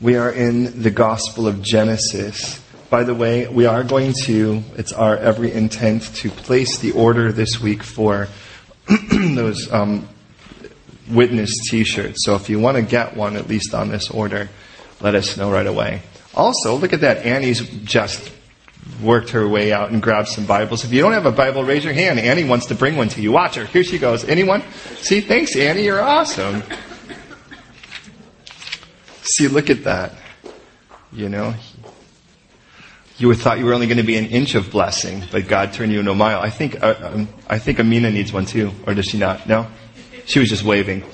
We are in the Gospel of Genesis. By the way, we are going to, it's our every intent to place the order this week for those um, witness t shirts. So if you want to get one, at least on this order, let us know right away. Also, look at that. Annie's just worked her way out and grabbed some Bibles. If you don't have a Bible, raise your hand. Annie wants to bring one to you. Watch her. Here she goes. Anyone? See, thanks, Annie. You're awesome. See, look at that. You know, you thought you were only going to be an inch of blessing, but God turned you into a mile. I think, uh, um, I think Amina needs one too, or does she not? No? She was just waving.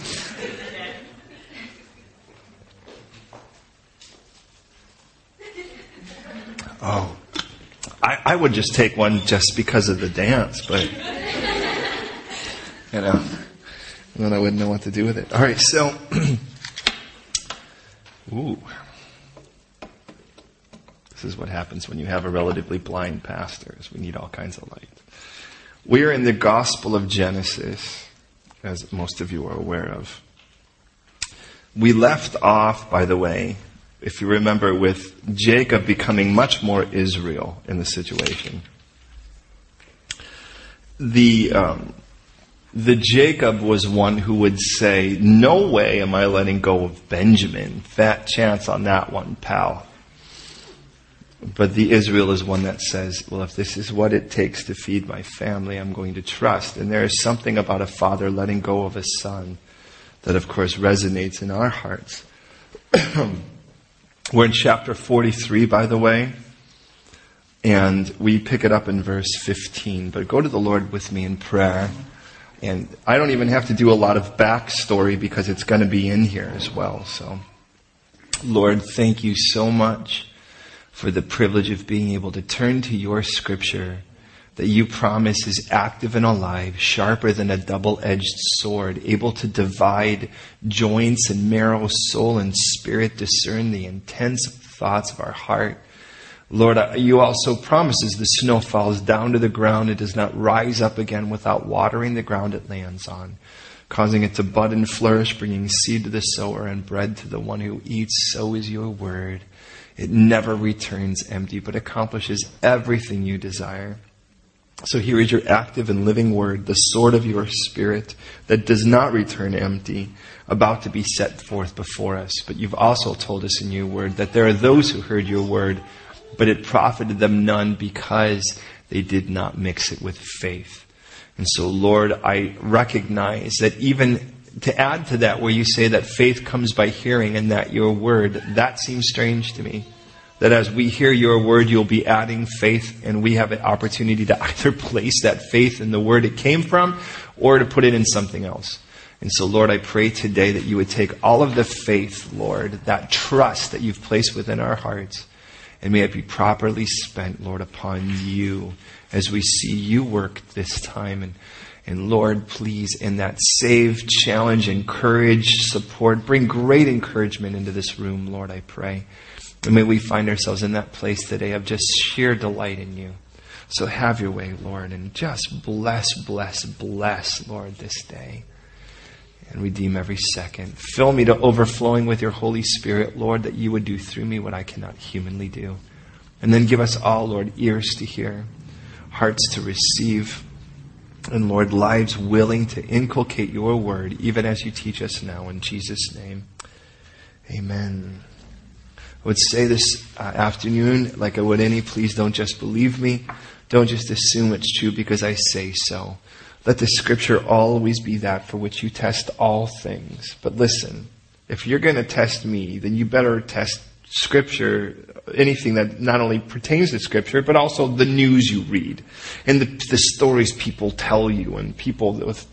Oh, I, I would just take one just because of the dance, but you know, then I wouldn't know what to do with it. All right, so, ooh. This is what happens when you have a relatively blind pastor, is we need all kinds of light. We are in the Gospel of Genesis, as most of you are aware of. We left off, by the way, if you remember, with Jacob becoming much more Israel in the situation. The, um, the Jacob was one who would say, No way am I letting go of Benjamin. Fat chance on that one, pal. But the Israel is one that says, well, if this is what it takes to feed my family, I'm going to trust. And there is something about a father letting go of a son that, of course, resonates in our hearts. We're in chapter 43, by the way, and we pick it up in verse 15. But go to the Lord with me in prayer. And I don't even have to do a lot of backstory because it's going to be in here as well. So, Lord, thank you so much for the privilege of being able to turn to your scripture that you promise is active and alive, sharper than a double-edged sword, able to divide joints and marrow, soul and spirit, discern the intense thoughts of our heart. Lord, uh, you also promise as the snow falls down to the ground, it does not rise up again without watering the ground it lands on, causing it to bud and flourish, bringing seed to the sower and bread to the one who eats. So is your word. It never returns empty, but accomplishes everything you desire. So here is your active and living word, the sword of your spirit that does not return empty, about to be set forth before us. But you've also told us in your word that there are those who heard your word, but it profited them none because they did not mix it with faith. And so, Lord, I recognize that even to add to that, where you say that faith comes by hearing and that your word, that seems strange to me. That as we hear your word, you'll be adding faith, and we have an opportunity to either place that faith in the word it came from or to put it in something else. And so, Lord, I pray today that you would take all of the faith, Lord, that trust that you've placed within our hearts, and may it be properly spent, Lord, upon you as we see you work this time. And and Lord, please, in that save, challenge, encourage, support, bring great encouragement into this room, Lord, I pray. And may we find ourselves in that place today of just sheer delight in you. So have your way, Lord, and just bless, bless, bless, Lord, this day. And redeem every second. Fill me to overflowing with your Holy Spirit, Lord, that you would do through me what I cannot humanly do. And then give us all, Lord, ears to hear, hearts to receive and Lord, lives willing to inculcate your word, even as you teach us now, in Jesus' name. Amen. I would say this uh, afternoon, like I would any, please don't just believe me. Don't just assume it's true because I say so. Let the scripture always be that for which you test all things. But listen, if you're going to test me, then you better test scripture, anything that not only pertains to scripture, but also the news you read and the, the stories people tell you and people with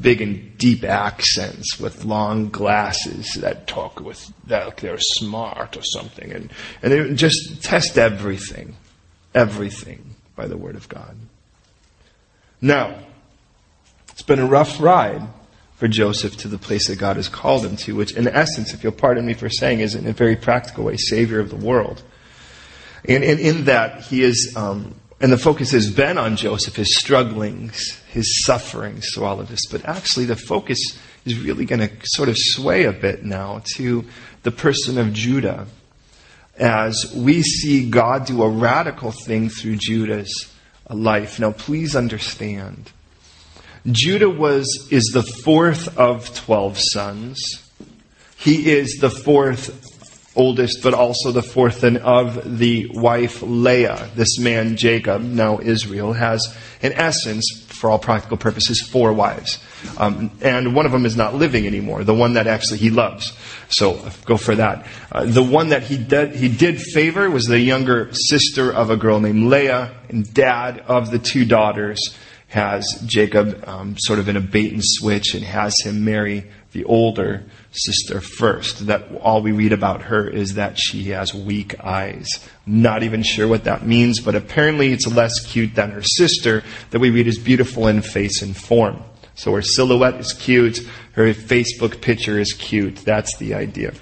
big and deep accents with long glasses that talk with that they're smart or something and, and just test everything everything by the word of god now it's been a rough ride for Joseph to the place that God has called him to, which in essence, if you'll pardon me for saying, is in a very practical way, Savior of the world. And, and in that, he is, um, and the focus has been on Joseph, his strugglings, his sufferings through all of this. But actually, the focus is really going to sort of sway a bit now to the person of Judah as we see God do a radical thing through Judah's life. Now, please understand. Judah was, is the fourth of 12 sons. He is the fourth oldest, but also the fourth of the wife Leah. This man, Jacob, now Israel, has, in essence, for all practical purposes, four wives. Um, and one of them is not living anymore, the one that actually he loves. So go for that. Uh, the one that he did, he did favor was the younger sister of a girl named Leah, and dad of the two daughters has Jacob um, sort of in a bait and switch and has him marry the older sister first. That all we read about her is that she has weak eyes. Not even sure what that means, but apparently it's less cute than her sister that we read is beautiful in face and form. So her silhouette is cute, her Facebook picture is cute. That's the idea.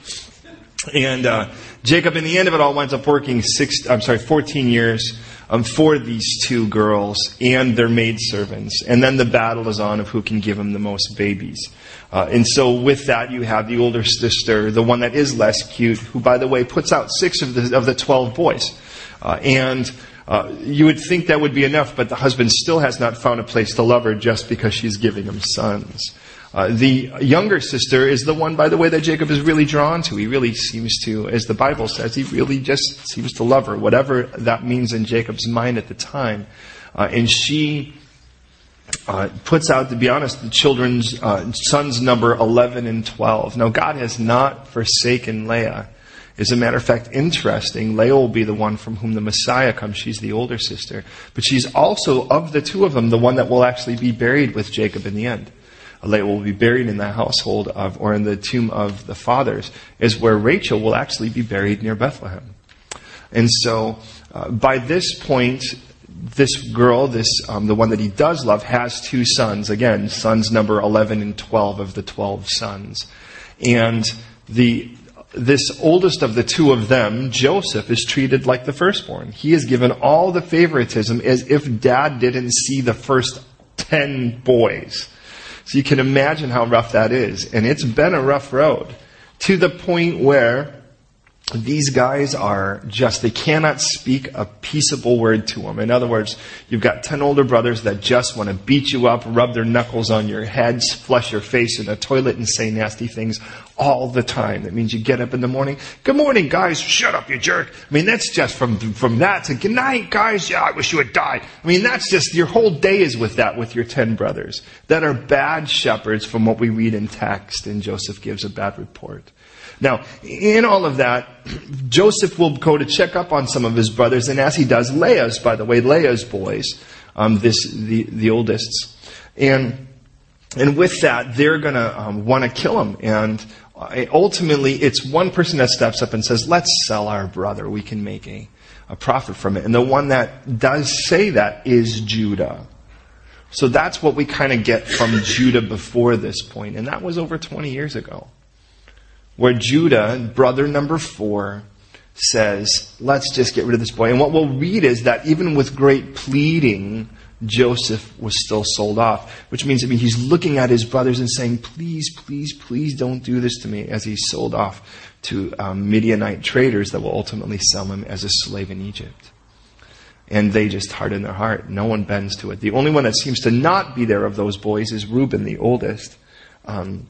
And uh, Jacob, in the end of it all, winds up working six. I'm sorry, 14 years um, for these two girls and their maidservants. And then the battle is on of who can give him the most babies. Uh, and so with that, you have the older sister, the one that is less cute, who, by the way, puts out six of the, of the 12 boys. Uh, and uh, you would think that would be enough, but the husband still has not found a place to love her just because she's giving him sons. Uh, the younger sister is the one, by the way, that Jacob is really drawn to. He really seems to, as the Bible says, he really just seems to love her, whatever that means in Jacob's mind at the time. Uh, and she uh, puts out, to be honest, the children's uh, sons number 11 and 12. Now, God has not forsaken Leah. As a matter of fact, interesting, Leah will be the one from whom the Messiah comes. She's the older sister. But she's also, of the two of them, the one that will actually be buried with Jacob in the end. Leah will be buried in the household of, or in the tomb of the fathers, is where Rachel will actually be buried near Bethlehem. And so, uh, by this point, this girl, this um, the one that he does love, has two sons. Again, sons number eleven and twelve of the twelve sons, and the this oldest of the two of them, Joseph, is treated like the firstborn. He is given all the favoritism as if dad didn't see the first ten boys. So you can imagine how rough that is. And it's been a rough road to the point where these guys are just, they cannot speak a peaceable word to them. In other words, you've got 10 older brothers that just want to beat you up, rub their knuckles on your heads, flush your face in a toilet, and say nasty things all the time. That means you get up in the morning, good morning, guys, shut up, you jerk. I mean, that's just from, from that to good night, guys, yeah, I wish you had died. I mean, that's just, your whole day is with that, with your 10 brothers that are bad shepherds from what we read in text, and Joseph gives a bad report. Now, in all of that, Joseph will go to check up on some of his brothers, and as he does, Leah's, by the way, Leah's boys, um, this the the oldest, and and with that, they're going to um, want to kill him, and uh, ultimately, it's one person that steps up and says, "Let's sell our brother. We can make a a profit from it." And the one that does say that is Judah. So that's what we kind of get from Judah before this point, and that was over 20 years ago where Judah, brother number four, says, let's just get rid of this boy. And what we'll read is that even with great pleading, Joseph was still sold off, which means I mean, he's looking at his brothers and saying, please, please, please don't do this to me as he's sold off to um, Midianite traders that will ultimately sell him as a slave in Egypt. And they just harden their heart. No one bends to it. The only one that seems to not be there of those boys is Reuben, the oldest. Um,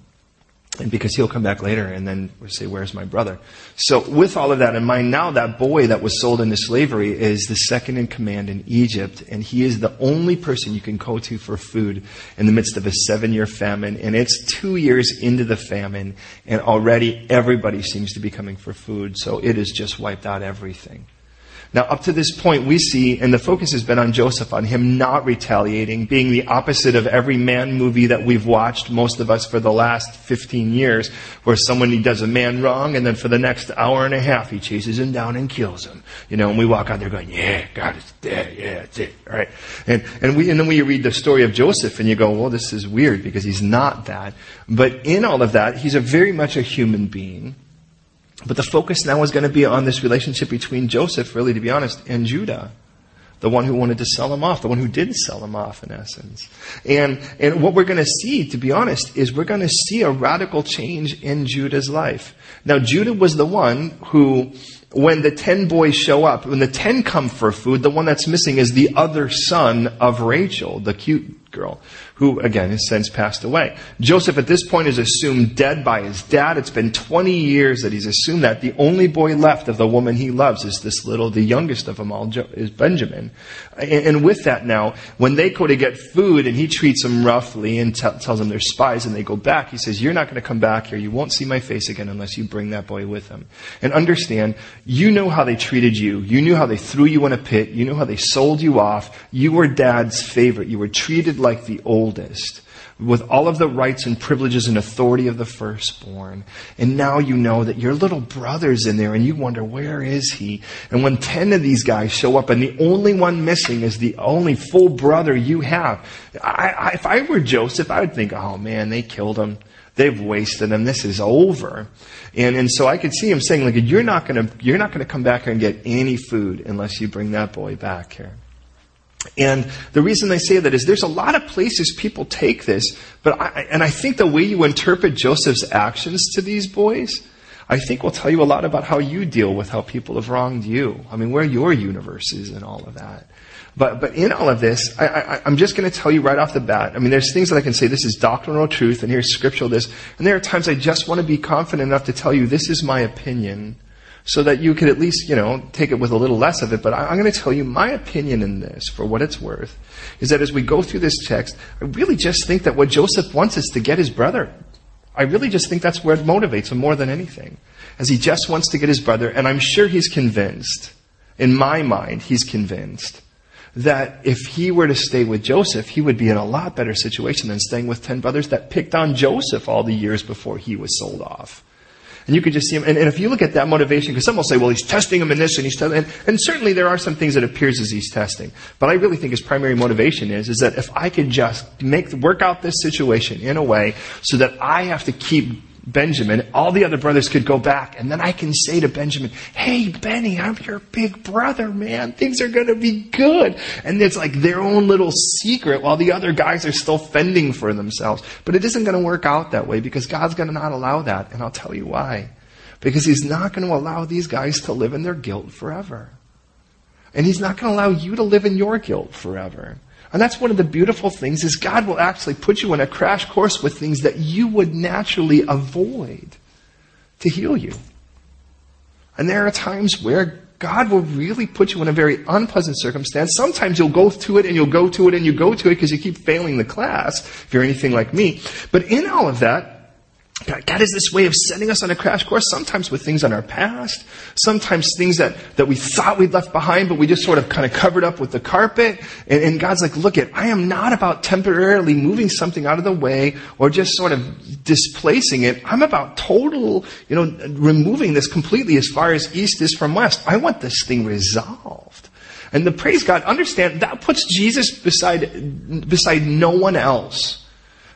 and because he'll come back later and then we say, Where's my brother? So, with all of that in mind, now that boy that was sold into slavery is the second in command in Egypt, and he is the only person you can go to for food in the midst of a seven year famine. And it's two years into the famine, and already everybody seems to be coming for food, so it has just wiped out everything. Now, up to this point, we see, and the focus has been on Joseph, on him not retaliating, being the opposite of every man movie that we've watched, most of us for the last 15 years, where someone does a man wrong, and then for the next hour and a half, he chases him down and kills him. You know, and we walk out there going, yeah, God is dead, yeah, that's it, right? And, and we, and then we read the story of Joseph, and you go, well, this is weird, because he's not that. But in all of that, he's a very much a human being but the focus now is going to be on this relationship between Joseph, really, to be honest, and Judah. the one who wanted to sell him off, the one who did sell him off in essence. And, and what we're going to see, to be honest, is we're going to see a radical change in Judah's life. Now, Judah was the one who, when the ten boys show up, when the ten come for food, the one that's missing is the other son of Rachel, the cute girl who again has since passed away. Joseph at this point is assumed dead by his dad. It's been 20 years that he's assumed that. The only boy left of the woman he loves is this little, the youngest of them all, is Benjamin. And, with that now, when they go to get food and he treats them roughly and t- tells them they're spies and they go back, he says, you're not going to come back here. You won't see my face again unless you bring that boy with him. And understand, you know how they treated you. You knew how they threw you in a pit. You knew how they sold you off. You were dad's favorite. You were treated like the oldest, with all of the rights and privileges and authority of the firstborn. And now you know that your little brother's in there and you wonder, where is he? And when 10 of these guys show up and the only one missing is the only full brother you have, I, I, if I were Joseph, I would think, oh man, they killed him. They've wasted him. This is over. And, and so I could see him saying, like, you're not gonna, you're not gonna come back here and get any food unless you bring that boy back here. And the reason I say that is there's a lot of places people take this, but I, and I think the way you interpret Joseph's actions to these boys, I think will tell you a lot about how you deal with how people have wronged you. I mean, where your universe is and all of that. But, but in all of this, I, I'm just going to tell you right off the bat. I mean, there's things that I can say, this is doctrinal truth, and here's scriptural this. And there are times I just want to be confident enough to tell you, this is my opinion so that you could at least, you know, take it with a little less of it. But I, am going to tell you my opinion in this, for what it's worth, is that as we go through this text, I really just think that what Joseph wants is to get his brother. I really just think that's where it motivates him more than anything. As he just wants to get his brother, and I'm sure he's convinced, in my mind, he's convinced that if he were to stay with Joseph, he would be in a lot better situation than staying with 10 brothers that picked on Joseph all the years before he was sold off. And you could just see him. And, and if you look at that motivation, because some will say, well, he's testing him in this and he's testing, and, and certainly there are some things that appears as he's testing. But I really think his primary motivation is, is that if I could just make, work out this situation in a way so that I have to keep Benjamin, all the other brothers could go back, and then I can say to Benjamin, Hey, Benny, I'm your big brother, man. Things are gonna be good. And it's like their own little secret while the other guys are still fending for themselves. But it isn't gonna work out that way because God's gonna not allow that, and I'll tell you why. Because He's not gonna allow these guys to live in their guilt forever. And He's not gonna allow you to live in your guilt forever. And that's one of the beautiful things is God will actually put you in a crash course with things that you would naturally avoid to heal you. And there are times where God will really put you in a very unpleasant circumstance. Sometimes you'll go to it and you'll go to it and you go to it because you keep failing the class, if you're anything like me. But in all of that, God has this way of sending us on a crash course, sometimes with things on our past, sometimes things that, that we thought we'd left behind, but we just sort of kind of covered up with the carpet. And, and God's like, look it, I am not about temporarily moving something out of the way or just sort of displacing it. I'm about total, you know, removing this completely as far as east is from west. I want this thing resolved. And the praise God, understand that puts Jesus beside, beside no one else.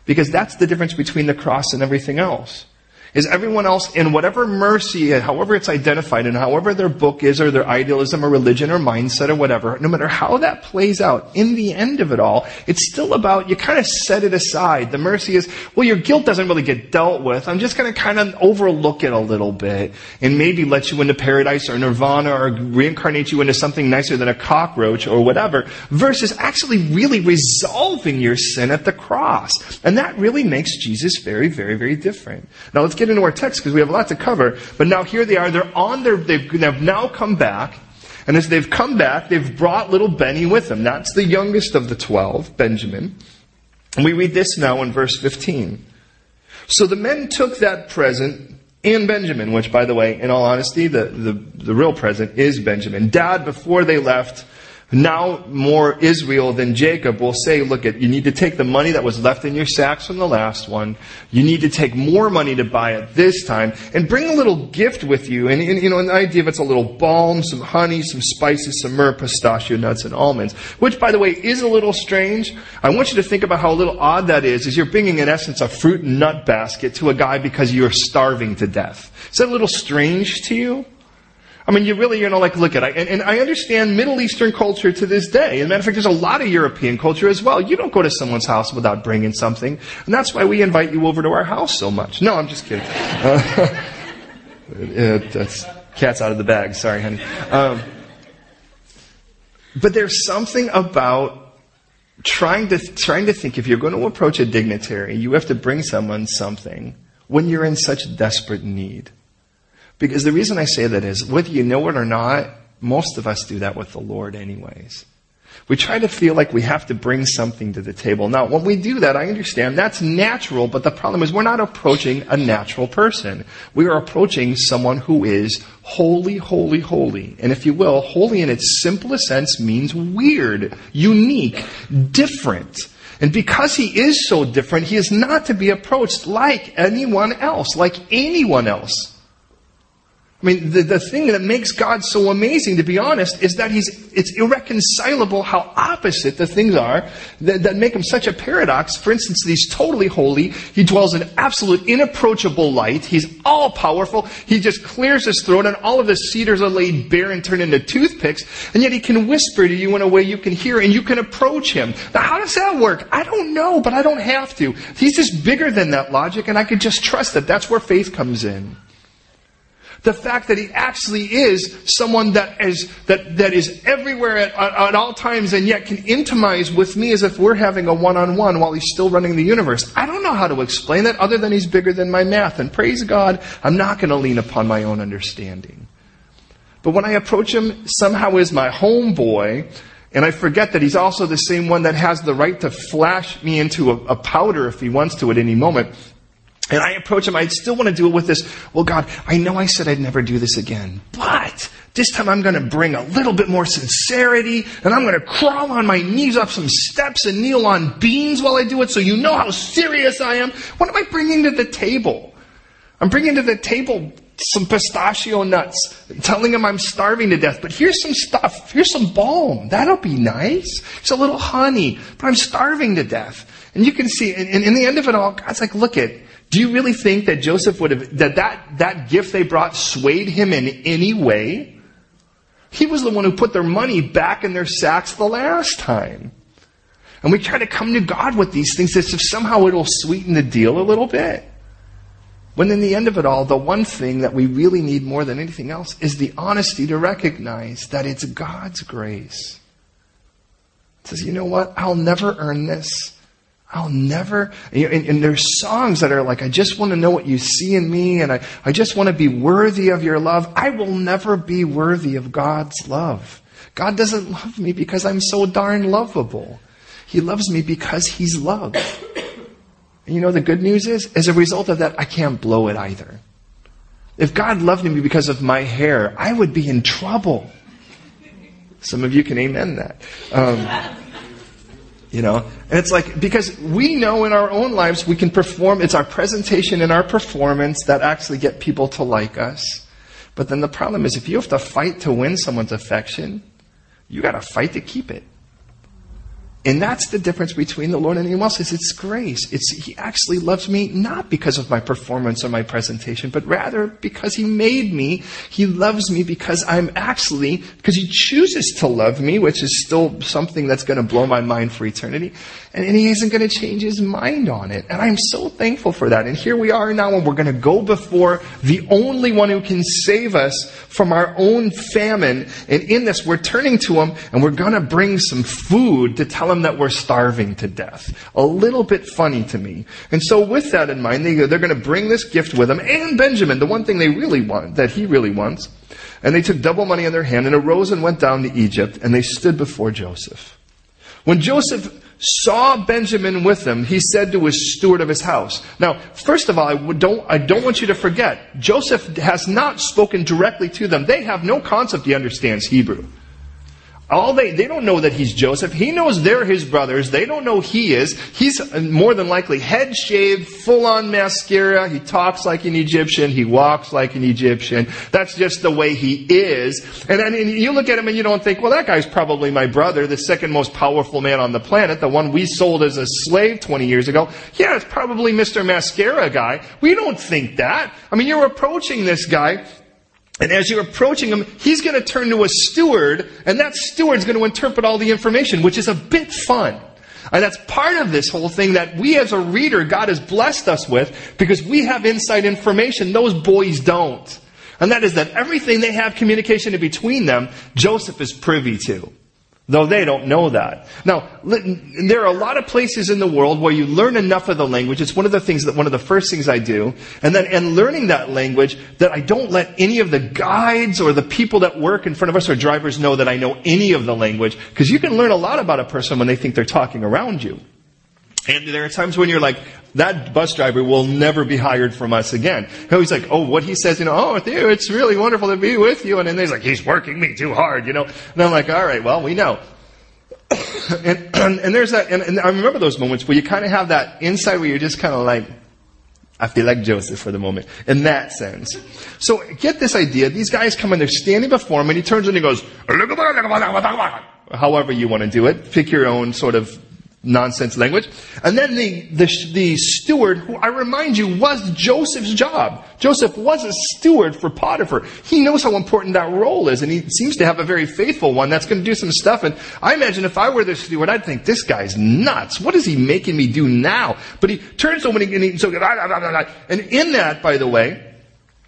Because that's the difference between the cross and everything else is everyone else in whatever mercy, however it's identified, and however their book is, or their idealism, or religion, or mindset, or whatever, no matter how that plays out, in the end of it all, it's still about, you kind of set it aside. The mercy is, well, your guilt doesn't really get dealt with. I'm just going to kind of overlook it a little bit, and maybe let you into paradise, or nirvana, or reincarnate you into something nicer than a cockroach, or whatever, versus actually really resolving your sin at the cross. And that really makes Jesus very, very, very different. Now let's get get into our text because we have a lot to cover. But now here they are. They're on their, they've, they've now come back. And as they've come back, they've brought little Benny with them. That's the youngest of the twelve, Benjamin. And we read this now in verse 15. So the men took that present and Benjamin, which by the way, in all honesty, the, the, the real present is Benjamin. Dad, before they left, now more Israel than Jacob will say, look you need to take the money that was left in your sacks from the last one. You need to take more money to buy it this time and bring a little gift with you. And, and you know, an idea of it's a little balm, some honey, some spices, some myrrh, pistachio nuts, and almonds, which by the way is a little strange. I want you to think about how a little odd that is, is you're bringing in essence a fruit and nut basket to a guy because you're starving to death. Is that a little strange to you? I mean, you really, you know, like look at it. And, and, I understand Middle Eastern culture to this day. As a matter of fact, there's a lot of European culture as well. You don't go to someone's house without bringing something. And that's why we invite you over to our house so much. No, I'm just kidding. Uh, that's cat's out of the bag. Sorry, honey. Um, but there's something about trying to, trying to think if you're going to approach a dignitary, you have to bring someone something when you're in such desperate need. Because the reason I say that is, whether you know it or not, most of us do that with the Lord anyways. We try to feel like we have to bring something to the table. Now, when we do that, I understand that's natural, but the problem is we're not approaching a natural person. We are approaching someone who is holy, holy, holy. And if you will, holy in its simplest sense means weird, unique, different. And because he is so different, he is not to be approached like anyone else, like anyone else. I mean, the, the thing that makes God so amazing, to be honest, is that he's, it's irreconcilable how opposite the things are that, that make him such a paradox. For instance, he's totally holy. He dwells in absolute inapproachable light. He's all powerful. He just clears his throat and all of the cedars are laid bare and turned into toothpicks. And yet he can whisper to you in a way you can hear and you can approach him. Now, how does that work? I don't know, but I don't have to. He's just bigger than that logic and I could just trust that that's where faith comes in the fact that he actually is someone that is, that, that is everywhere at, at, all times and yet can intimize with me as if we're having a one-on-one while he's still running the universe. I don't know how to explain that other than he's bigger than my math. And praise God, I'm not going to lean upon my own understanding. But when I approach him somehow as my homeboy, and I forget that he's also the same one that has the right to flash me into a, a powder if he wants to at any moment, and I approach him, I still want to do it with this, well, God, I know I said I'd never do this again, but this time I'm going to bring a little bit more sincerity, and I'm going to crawl on my knees up some steps and kneel on beans while I do it so you know how serious I am. What am I bringing to the table? I'm bringing to the table some pistachio nuts, telling him I'm starving to death, but here's some stuff, here's some balm. That'll be nice. It's a little honey, but I'm starving to death. And you can see, and in the end of it all, God's like, look at, do you really think that Joseph would have, that, that that gift they brought swayed him in any way? He was the one who put their money back in their sacks the last time. And we try to come to God with these things as if somehow it'll sweeten the deal a little bit. When in the end of it all, the one thing that we really need more than anything else is the honesty to recognize that it's God's grace. It says, you know what? I'll never earn this. I'll never, and, and, there's songs that are like, I just want to know what you see in me, and I, I just want to be worthy of your love. I will never be worthy of God's love. God doesn't love me because I'm so darn lovable. He loves me because He's love. And you know the good news is, as a result of that, I can't blow it either. If God loved me because of my hair, I would be in trouble. Some of you can amen that. Um, you know? And it's like, because we know in our own lives we can perform, it's our presentation and our performance that actually get people to like us. But then the problem is if you have to fight to win someone's affection, you gotta fight to keep it. And that's the difference between the Lord and anyone else. Is it's grace. It's He actually loves me not because of my performance or my presentation, but rather because He made me. He loves me because I'm actually because He chooses to love me, which is still something that's going to blow my mind for eternity. And, and He isn't going to change His mind on it. And I'm so thankful for that. And here we are now, and we're going to go before the only one who can save us from our own famine. And in this, we're turning to Him, and we're going to bring some food to tell Him them that we're starving to death. A little bit funny to me. And so with that in mind, they, they're going to bring this gift with them and Benjamin, the one thing they really want, that he really wants. And they took double money in their hand and arose and went down to Egypt and they stood before Joseph. When Joseph saw Benjamin with them, he said to his steward of his house. Now, first of all, I don't, I don't want you to forget, Joseph has not spoken directly to them. They have no concept he understands Hebrew. All they, they don't know that he's Joseph. He knows they're his brothers. They don't know he is. He's more than likely head shaved, full on mascara. He talks like an Egyptian. He walks like an Egyptian. That's just the way he is. And, and, and you look at him and you don't think, well, that guy's probably my brother, the second most powerful man on the planet, the one we sold as a slave 20 years ago. Yeah, it's probably Mr. Mascara guy. We don't think that. I mean, you're approaching this guy And as you're approaching him, he's going to turn to a steward, and that steward's going to interpret all the information, which is a bit fun. And that's part of this whole thing that we as a reader, God has blessed us with because we have inside information those boys don't. And that is that everything they have communication in between them, Joseph is privy to. Though they don't know that. Now, there are a lot of places in the world where you learn enough of the language. It's one of the things that, one of the first things I do. And then, in learning that language, that I don't let any of the guides or the people that work in front of us or drivers know that I know any of the language. Because you can learn a lot about a person when they think they're talking around you. And there are times when you're like, that bus driver will never be hired from us again. He's like, oh, what he says, you know, oh, it's really wonderful to be with you. And then he's like, he's working me too hard, you know. And I'm like, all right, well, we know. and, and, and, there's that, and, and I remember those moments where you kind of have that inside where you're just kind of like, I feel like Joseph for the moment, in that sense. So get this idea. These guys come in, they're standing before him and he turns and he goes, however you want to do it. Pick your own sort of nonsense language. And then the, the, the steward, who I remind you was Joseph's job. Joseph was a steward for Potiphar. He knows how important that role is, and he seems to have a very faithful one that's going to do some stuff. And I imagine if I were the steward, I'd think, this guy's nuts. What is he making me do now? But he turns and he, and he so, and in that, by the way,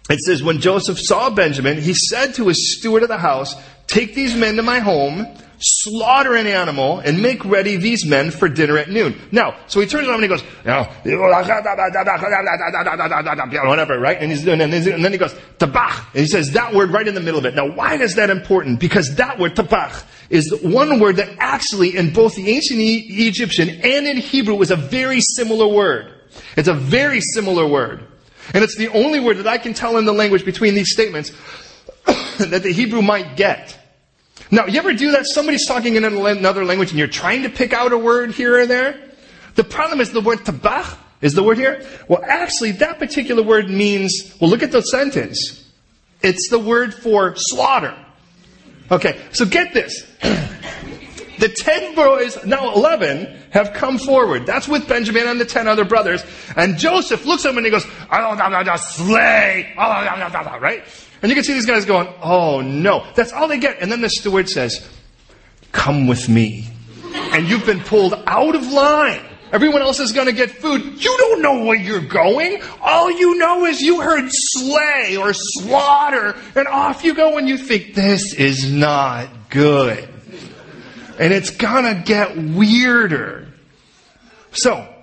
it says, when Joseph saw Benjamin, he said to his steward of the house, take these men to my home, slaughter an animal, and make ready these men for dinner at noon. Now, so he turns around and he goes, whatever, right? And, he's, and, then he goes, tabach. And he says that word right in the middle of it. Now, why is that important? Because that word, tabach, is one word that actually in both the ancient e- Egyptian and in Hebrew is a very similar word. It's a very similar word. And it's the only word that I can tell in the language between these statements that the Hebrew might get. Now, you ever do that? Somebody's talking in another language and you're trying to pick out a word here or there? The problem is the word tabach is the word here. Well, actually, that particular word means, well, look at the sentence. It's the word for slaughter. Okay, so get this. the ten boys, now eleven, have come forward. That's with Benjamin and the ten other brothers. And Joseph looks at them and he goes, slay, right? And you can see these guys going, oh no. That's all they get. And then the steward says, come with me. And you've been pulled out of line. Everyone else is going to get food. You don't know where you're going. All you know is you heard slay or slaughter, and off you go, and you think, this is not good. And it's going to get weirder. So,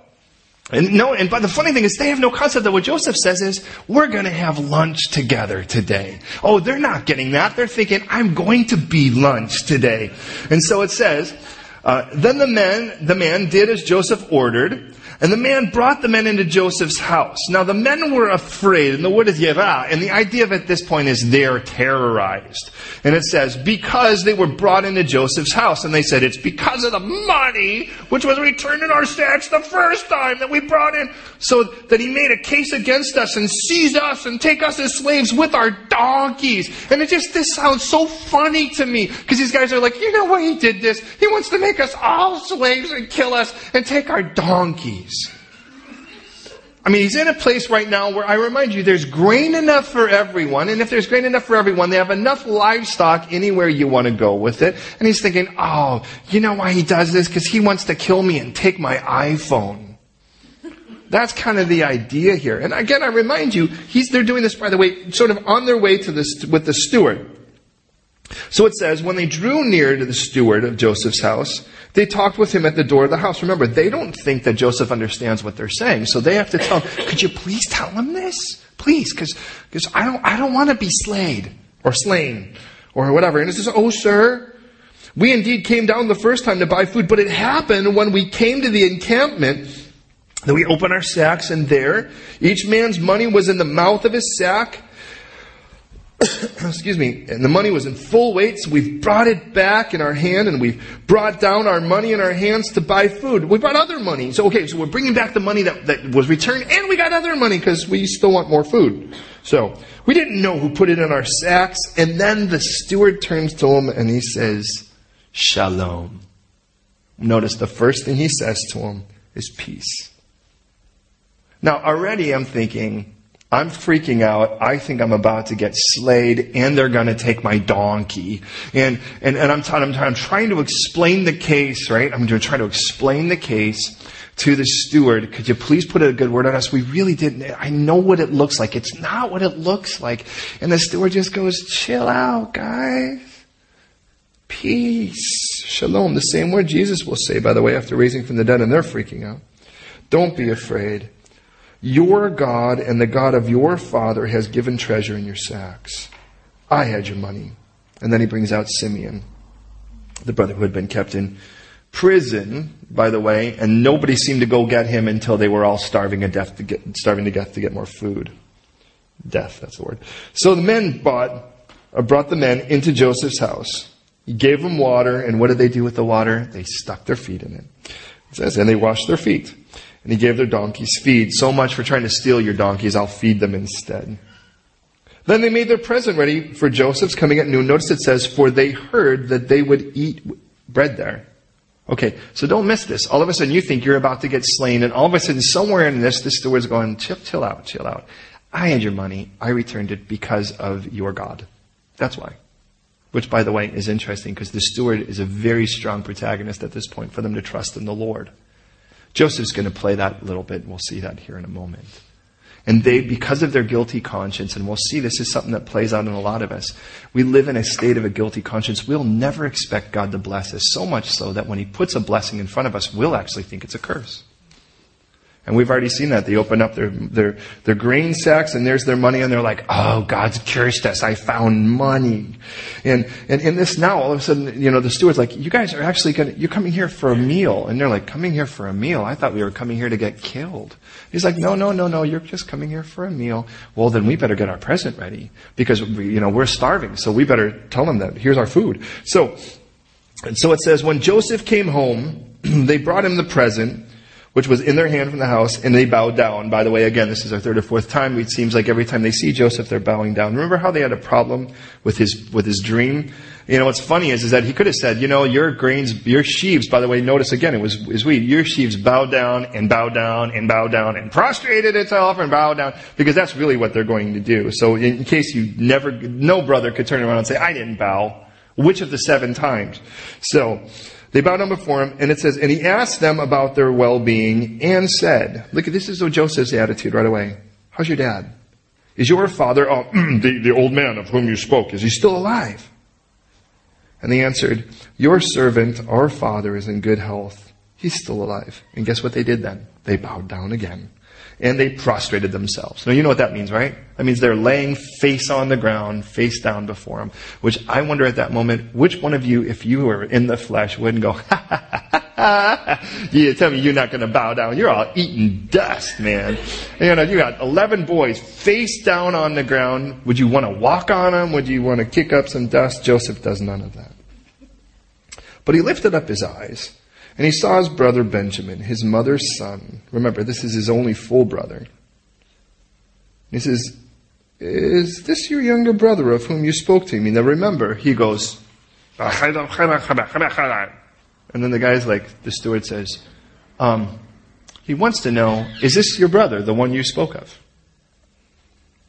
and no, and but the funny thing is they have no concept that what Joseph says is, we're gonna have lunch together today. Oh, they're not getting that. They're thinking, I'm going to be lunch today. And so it says, uh, then the man, the man did as Joseph ordered, and the man brought the men into Joseph's house. Now the men were afraid, and the word is yera, and the idea of at this point is they're terrorized. And it says, because they were brought into Joseph's house, and they said, it's because of the money which was returned in our sacks the first time that we brought in, so that he made a case against us and seize us and take us as slaves with our donkeys. And it just, this sounds so funny to me, because these guys are like, you know why he did this? He wants to make us all slaves and kill us and take our donkeys. I mean, he's in a place right now where I remind you there's grain enough for everyone, and if there's grain enough for everyone, they have enough livestock anywhere you want to go with it. And he's thinking, oh, you know why he does this? Because he wants to kill me and take my iPhone. That's kind of the idea here. And again, I remind you, he's, they're doing this, by the way, sort of on their way to this, with the steward. So it says, when they drew near to the steward of Joseph's house, they talked with him at the door of the house. Remember, they don't think that Joseph understands what they're saying, so they have to tell him, could you please tell him this? Please, because I don't, I don't want to be slayed or slain or whatever. And it says, oh, sir, we indeed came down the first time to buy food, but it happened when we came to the encampment that we opened our sacks, and there each man's money was in the mouth of his sack excuse me, and the money was in full weight, so we've brought it back in our hand and we've brought down our money in our hands to buy food. We brought other money. So, okay, so we're bringing back the money that, that was returned and we got other money because we still want more food. So, we didn't know who put it in our sacks. And then the steward turns to him and he says, Shalom. Notice the first thing he says to him is peace. Now, already I'm thinking, I'm freaking out. I think I'm about to get slayed and they're going to take my donkey. And, and, and I'm, t- I'm, t- I'm trying to explain the case, right? I'm going to try to explain the case to the steward. Could you please put a good word on us? We really didn't. I know what it looks like. It's not what it looks like. And the steward just goes, chill out, guys. Peace. Shalom. The same word Jesus will say, by the way, after raising from the dead, and they're freaking out. Don't be afraid. Your God and the God of your father has given treasure in your sacks. I had your money. And then he brings out Simeon, the brother who had been kept in prison, by the way, and nobody seemed to go get him until they were all starving to death to get, starving to death to get more food. Death, that's the word. So the men bought, or brought the men into Joseph's house. He gave them water, and what did they do with the water? They stuck their feet in it. It says, and they washed their feet. And he gave their donkeys feed. So much for trying to steal your donkeys, I'll feed them instead. Then they made their present ready for Joseph's coming at noon. Notice it says, for they heard that they would eat bread there. Okay, so don't miss this. All of a sudden you think you're about to get slain, and all of a sudden somewhere in this, the steward's going, chill, chill out, chill out. I had your money. I returned it because of your God. That's why. Which, by the way, is interesting because the steward is a very strong protagonist at this point for them to trust in the Lord. Joseph's going to play that a little bit. We'll see that here in a moment. And they, because of their guilty conscience, and we'll see this is something that plays out in a lot of us, we live in a state of a guilty conscience. We'll never expect God to bless us, so much so that when He puts a blessing in front of us, we'll actually think it's a curse. And we've already seen that. They open up their, their, their grain sacks and there's their money and they're like, oh, God's cursed us. I found money. And, and in this now, all of a sudden, you know, the steward's like, you guys are actually going to, you're coming here for a meal. And they're like, coming here for a meal? I thought we were coming here to get killed. He's like, no, no, no, no, you're just coming here for a meal. Well, then we better get our present ready because, we, you know, we're starving. So we better tell them that here's our food. So, and so it says, when Joseph came home, they brought him the present which was in their hand from the house, and they bowed down. By the way, again, this is our third or fourth time. It seems like every time they see Joseph, they're bowing down. Remember how they had a problem with his, with his dream? You know, what's funny is, is that he could have said, you know, your grains, your sheaves, by the way, notice again, it was, is wheat. Your sheaves bow down and bow down and bow down and prostrated itself and bow down, because that's really what they're going to do. So in case you never, no brother could turn around and say, I didn't bow. Which of the seven times? So, they bowed down before him, and it says, and he asked them about their well-being and said, look, this is Joseph's attitude right away. How's your dad? Is your father, oh, the, the old man of whom you spoke, is he still alive? And they answered, your servant, our father, is in good health. He's still alive. And guess what they did then? They bowed down again and they prostrated themselves. Now you know what that means, right? That means they're laying face on the ground, face down before him. Which I wonder at that moment, which one of you, if you were in the flesh, wouldn't go, ha ha ha ha you tell me you're not gonna bow down. You're all eating dust, man. You know, you got 11 boys face down on the ground. Would you want to walk on them? Would you want to kick up some dust? Joseph does none of that. But he lifted up his eyes and he saw his brother Benjamin, his mother's son. Remember, this is his only full brother. He says, Is this your younger brother of whom you spoke to me? Now remember, he goes, and then the guy's like, the steward says, um, he wants to know, is this your brother, the one you spoke of?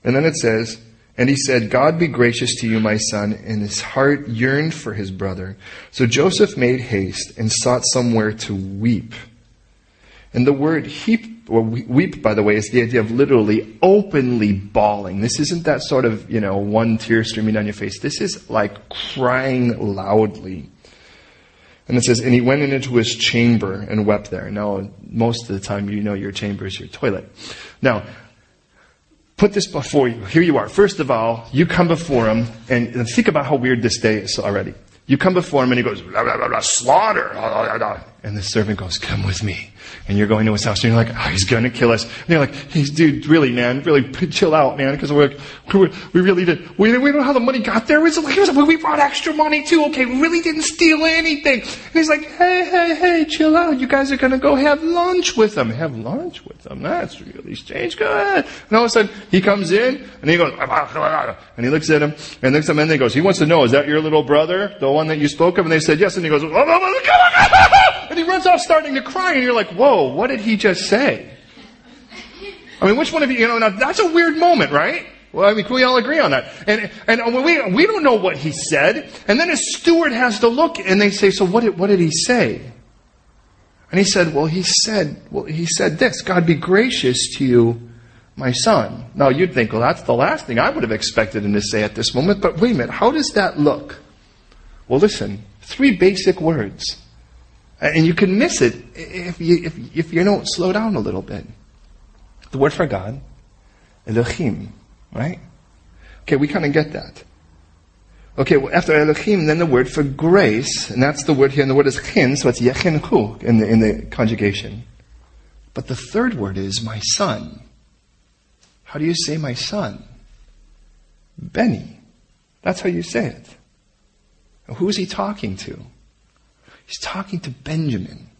And then it says, and he said, God be gracious to you, my son. And his heart yearned for his brother. So Joseph made haste and sought somewhere to weep. And the word heap, or weep, by the way, is the idea of literally openly bawling. This isn't that sort of, you know, one tear streaming down your face. This is like crying loudly. And it says, and he went into his chamber and wept there. Now, most of the time, you know your chamber is your toilet. Now, put this before you. Here you are. First of all, you come before him, and think about how weird this day is already. You come before him, and he goes, blah, blah, blah, slaughter. And the servant goes, come with me and you're going to his house and you're like, oh, he's going to kill us. And you're like, hey, dude, really, man, really chill out, man, because we're, we we really did, we, we don't know how the money got there. It's like, we brought extra money too. Okay, we really didn't steal anything. And he's like, hey, hey, hey, chill out. You guys are going to go have lunch with them. Have lunch with them. That's really strange. Go ahead. And all of a sudden, he comes in and he goes, and he looks at him and looks at him and he goes, he wants to know, is that your little brother, the one that you spoke of? And they said, yes. And he goes, and he runs off starting to cry and you're like, whoa, what did he just say? I mean, which one of you, you know, now that's a weird moment, right? Well, I mean, can we all agree on that? And, and we, we don't know what he said. And then his steward has to look and they say, so what did, what did he say? And he said, well, he said, well, he said this, God be gracious to you, my son. Now you'd think, well, that's the last thing I would have expected him to say at this moment, but wait a minute, how does that look? Well, listen, three basic words. And you can miss it if you, if, if you don't slow down a little bit. The word for God, Elohim, right? Okay, we kind of get that. Okay, well, after Elohim, then the word for grace, and that's the word here, and the word is chin, so it's yechenhu in the, in the conjugation. But the third word is my son. How do you say my son? Benny. That's how you say it. Who is he talking to? He's talking to Benjamin.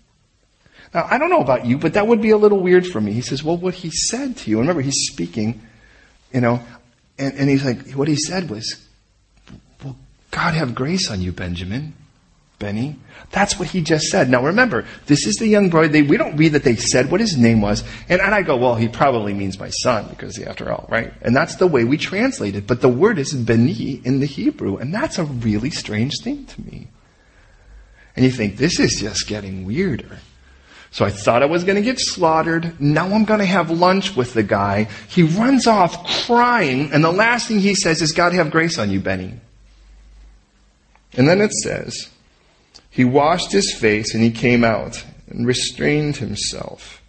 Now, I don't know about you, but that would be a little weird for me. He says, well, what he said to you, remember, he's speaking, you know, and, and he's like, what he said was, well, God have grace on you, Benjamin. Benny. That's what he just said. Now remember, this is the young boy. They, we don't read that they said what his name was. And, and I go, well, he probably means my son, because after all, right? And that's the way we translate it. But the word is Beni in the Hebrew. And that's a really strange thing to me. And you think, this is just getting weirder. So I thought I was going to get slaughtered. Now I'm going to have lunch with the guy. He runs off crying, and the last thing he says is, God have grace on you, Benny. And then it says, he washed his face and he came out and restrained himself.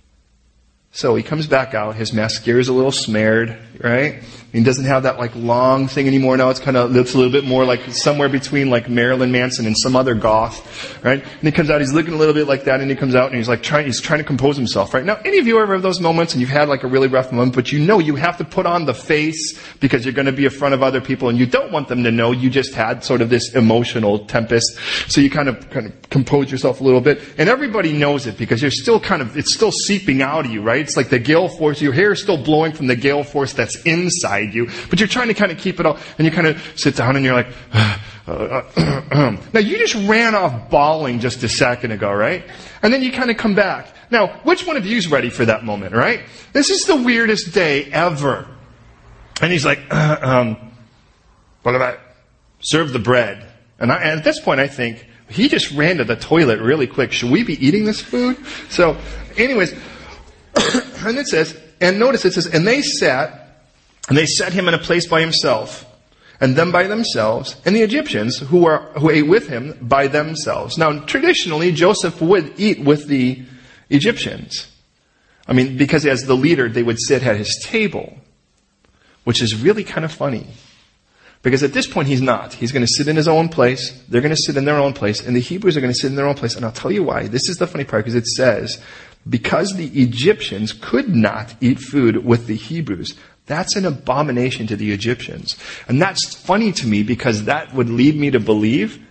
So he comes back out. His mascara is a little smeared, right? He doesn't have that like long thing anymore. Now it's kind of looks a little bit more like somewhere between like Marilyn Manson and some other goth, right? And he comes out. He's looking a little bit like that, and he comes out and he's like trying. He's trying to compose himself, right? Now, any of you ever have those moments and you've had like a really rough moment, but you know you have to put on the face because you're going to be in front of other people, and you don't want them to know you just had sort of this emotional tempest. So you kind of kind of compose yourself a little bit, and everybody knows it because you're still kind of it's still seeping out of you, right? It's like the gale force. Your hair is still blowing from the gale force that's inside you, but you're trying to kind of keep it all, and you kind of sit down and you're like, uh, uh, now you just ran off bawling just a second ago, right? And then you kind of come back. Now, which one of you is ready for that moment, right? This is the weirdest day ever. And he's like, um, what about serve the bread? And, I, and at this point, I think he just ran to the toilet really quick. Should we be eating this food? So, anyways, and it says, and notice it says, and they sat and they set him in a place by himself, and them by themselves, and the Egyptians who, were, who ate with him by themselves. Now, traditionally, Joseph would eat with the Egyptians. I mean, because as the leader, they would sit at his table, which is really kind of funny. Because at this point, he's not. He's going to sit in his own place. They're going to sit in their own place. And the Hebrews are going to sit in their own place. And I'll tell you why. This is the funny part because it says, because the Egyptians could not eat food with the Hebrews, that's an abomination to the Egyptians. And that's funny to me because that would lead me to believe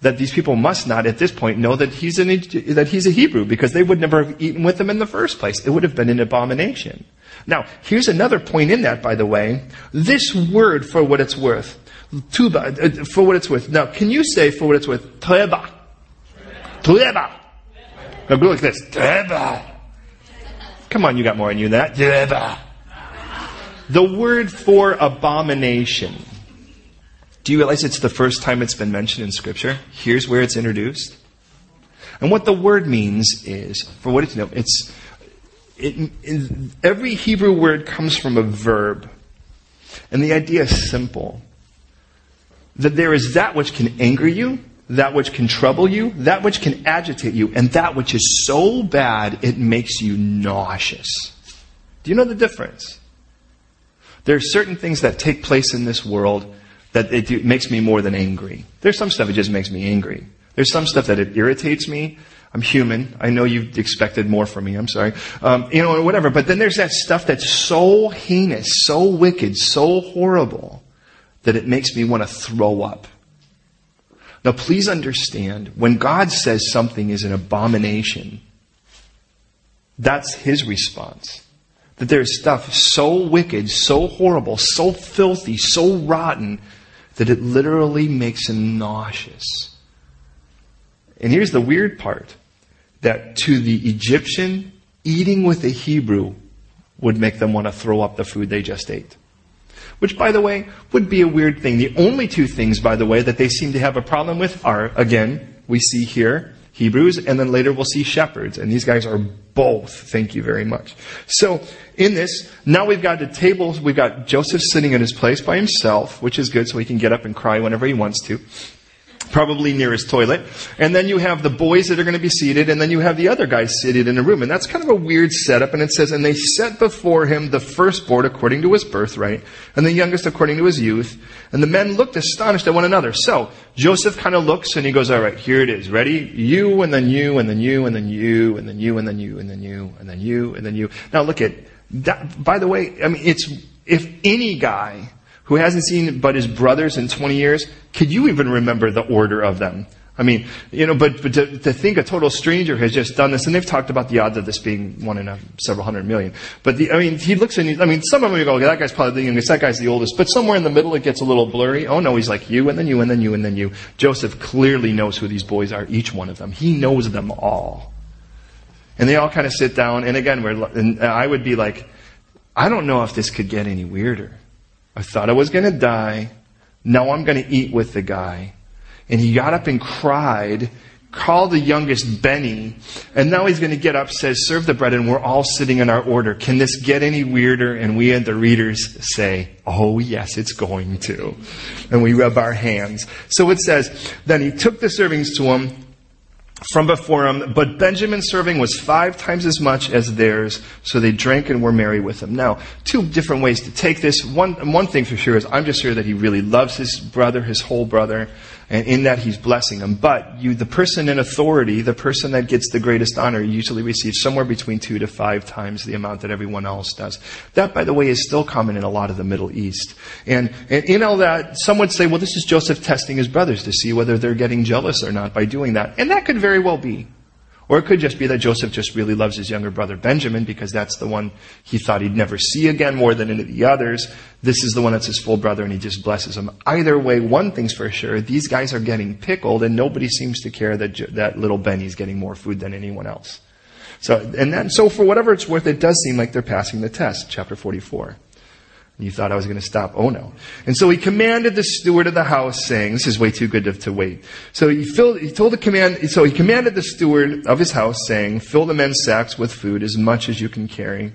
that these people must not at this point know that he's, an, that he's a Hebrew because they would never have eaten with him in the first place. It would have been an abomination. Now, here's another point in that, by the way. This word, for what it's worth, tuba, uh, for what it's worth. Now, can you say for what it's worth, tuba? Tuba. Now go like this. Come on, you got more in you than that. The word for abomination. Do you realize it's the first time it's been mentioned in Scripture? Here's where it's introduced. And what the word means is, for what it's, you know, it's, it, it, every Hebrew word comes from a verb. And the idea is simple. That there is that which can anger you, that which can trouble you, that which can agitate you, and that which is so bad it makes you nauseous. Do you know the difference? There are certain things that take place in this world that it, makes me more than angry. There's some stuff that just makes me angry. There's some stuff that it irritates me. I'm human. I know you expected more from me. I'm sorry. Um, you know, whatever. But then there's that stuff that's so heinous, so wicked, so horrible that it makes me want to throw up. Now, please understand, when God says something is an abomination, that's His response that there's stuff so wicked, so horrible, so filthy, so rotten that it literally makes him nauseous. And here's the weird part that to the Egyptian, eating with a Hebrew would make them want to throw up the food they just ate. Which, by the way, would be a weird thing. The only two things, by the way, that they seem to have a problem with are, again, we see here, Hebrews, and then later we'll see shepherds. And these guys are both. Thank you very much. So, in this, now we've got the tables, we've got Joseph sitting in his place by himself, which is good so he can get up and cry whenever he wants to probably near his toilet. And then you have the boys that are going to be seated, and then you have the other guys seated in a room. And that's kind of a weird setup. And it says, And they set before him the firstborn according to his birthright, and the youngest according to his youth. And the men looked astonished at one another. So Joseph kind of looks and he goes, All right, here it is. Ready? You, and then you, and then you, and then you, and then you, and then you, and then you, and then you, and then you. Now look at that. By the way, I mean, it's, if any guy who hasn't seen but his brothers in 20 years, could you even remember the order of them? I mean, you know, but, but to, to, think a total stranger has just done this, and they've talked about the odds of this being one in a several hundred million. But the, I mean, he looks and he, I mean, some of them you go, okay, that guy's probably the youngest, that guy's the oldest, but somewhere in the middle it gets a little blurry. Oh no, he's like you, and then you, and then you, and then you. Joseph clearly knows who these boys are, each one of them. He knows them all. And they all kind of sit down, and again, we're, and I would be like, I don't know if this could get any weirder. I thought I was going to die. Now I'm going to eat with the guy. And he got up and cried, called the youngest Benny, and now he's going to get up, says, serve the bread, and we're all sitting in our order. Can this get any weirder? And we and the readers say, oh yes, it's going to. And we rub our hands. So it says, then he took the servings to him, from before him, but Benjamin's serving was five times as much as theirs, so they drank and were merry with him. Now, two different ways to take this. One, one thing for sure is I'm just sure that he really loves his brother, his whole brother, and in that he's blessing them. But you, the person in authority, the person that gets the greatest honor, usually receives somewhere between two to five times the amount that everyone else does. That, by the way, is still common in a lot of the Middle East. And, and in all that, some would say, well, this is Joseph testing his brothers to see whether they're getting jealous or not by doing that. And that could very well be. Or it could just be that Joseph just really loves his younger brother Benjamin because that's the one he thought he'd never see again more than any of the others. This is the one that's his full brother and he just blesses him. Either way, one thing's for sure, these guys are getting pickled and nobody seems to care that, that little Benny's getting more food than anyone else. So, and then, so for whatever it's worth, it does seem like they're passing the test, chapter 44. You thought I was going to stop. Oh no. And so he commanded the steward of the house saying, this is way too good to, to wait. So he filled, he told the command, so he commanded the steward of his house saying, fill the men's sacks with food as much as you can carry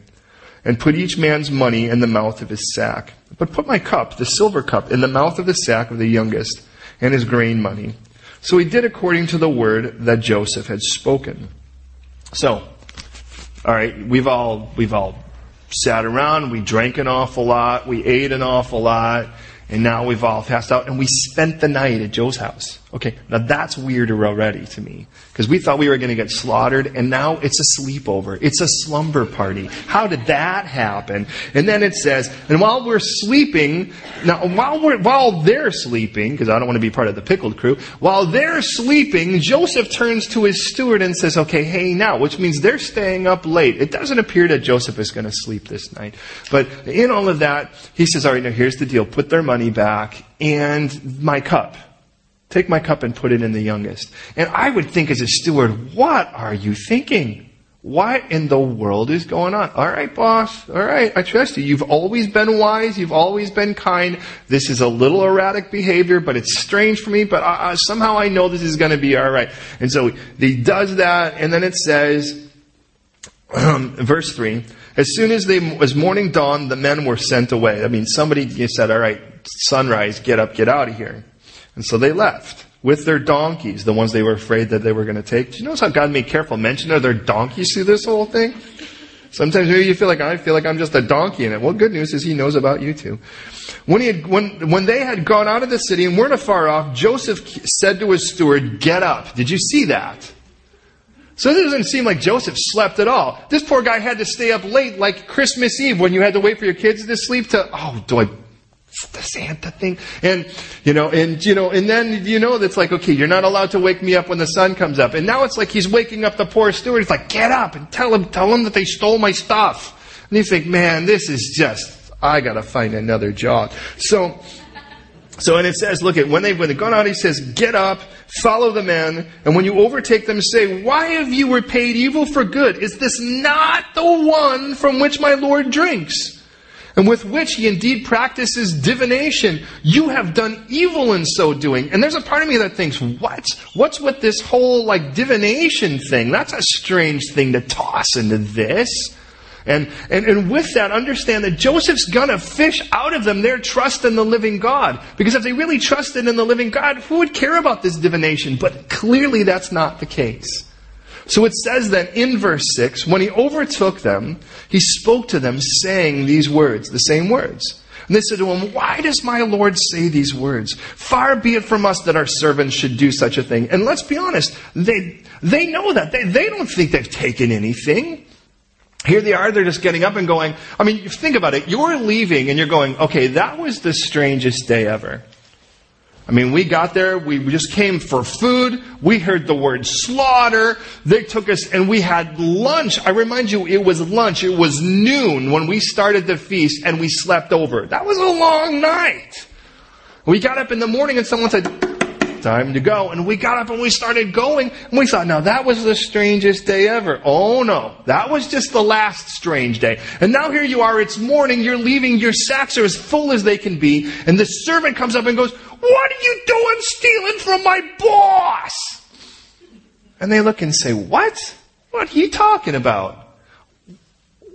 and put each man's money in the mouth of his sack. But put my cup, the silver cup, in the mouth of the sack of the youngest and his grain money. So he did according to the word that Joseph had spoken. So, alright, we've all, we've all sat around, we drank an awful lot, we ate an awful lot, and now we've all passed out, and we spent the night at Joe's house. Okay, now that's weirder already to me. Because we thought we were going to get slaughtered, and now it's a sleepover. It's a slumber party. How did that happen? And then it says, and while we're sleeping, now while we're, while they're sleeping, because I don't want to be part of the pickled crew, while they're sleeping, Joseph turns to his steward and says, okay, hey now, which means they're staying up late. It doesn't appear that Joseph is going to sleep this night. But in all of that, he says, all right, now here's the deal. Put their money back and my cup. Take my cup and put it in the youngest. And I would think as a steward, what are you thinking? What in the world is going on? All right, boss. All right, I trust you. You've always been wise. You've always been kind. This is a little erratic behavior, but it's strange for me. But uh, somehow I know this is going to be all right. And so he does that, and then it says, um, verse three. As soon as they, as morning dawned, the men were sent away. I mean, somebody said, "All right, sunrise, get up, get out of here." And so they left with their donkeys, the ones they were afraid that they were going to take. Do you notice how God made careful mention of their donkeys through this whole thing? Sometimes maybe you feel like I feel like I'm just a donkey in it. Well, good news is He knows about you too. When he had, when, when they had gone out of the city and weren't afar off, Joseph said to his steward, get up. Did you see that? So it doesn't seem like Joseph slept at all. This poor guy had to stay up late like Christmas Eve when you had to wait for your kids to sleep to, oh, do I the Santa thing. And, you know, and, you know, and then, you know, that's like, okay, you're not allowed to wake me up when the sun comes up. And now it's like he's waking up the poor steward. He's like, get up and tell him, tell him that they stole my stuff. And you think, man, this is just, I gotta find another job. So, So, and it says, look at when they've, when they've gone out, he says, get up, follow the men, and when you overtake them, say, why have you repaid evil for good? Is this not the one from which my Lord drinks? And with which he indeed practices divination. You have done evil in so doing. And there's a part of me that thinks, what? What's with this whole, like, divination thing? That's a strange thing to toss into this. And, and, and with that, understand that Joseph's gonna fish out of them their trust in the living God. Because if they really trusted in the living God, who would care about this divination? But clearly that's not the case. So it says that in verse 6, when he overtook them, he spoke to them saying these words, the same words. And they said to him, Why does my Lord say these words? Far be it from us that our servants should do such a thing. And let's be honest, they, they know that. They, they don't think they've taken anything. Here they are, they're just getting up and going. I mean, think about it. You're leaving and you're going, okay, that was the strangest day ever. I mean, we got there, we just came for food, we heard the word slaughter, they took us and we had lunch. I remind you, it was lunch, it was noon when we started the feast and we slept over. That was a long night. We got up in the morning and someone said, time to go. And we got up and we started going. And we thought, now that was the strangest day ever. Oh no. That was just the last strange day. And now here you are. It's morning. You're leaving. Your sacks are as full as they can be. And the servant comes up and goes, what are you doing stealing from my boss? And they look and say, what? What are you talking about?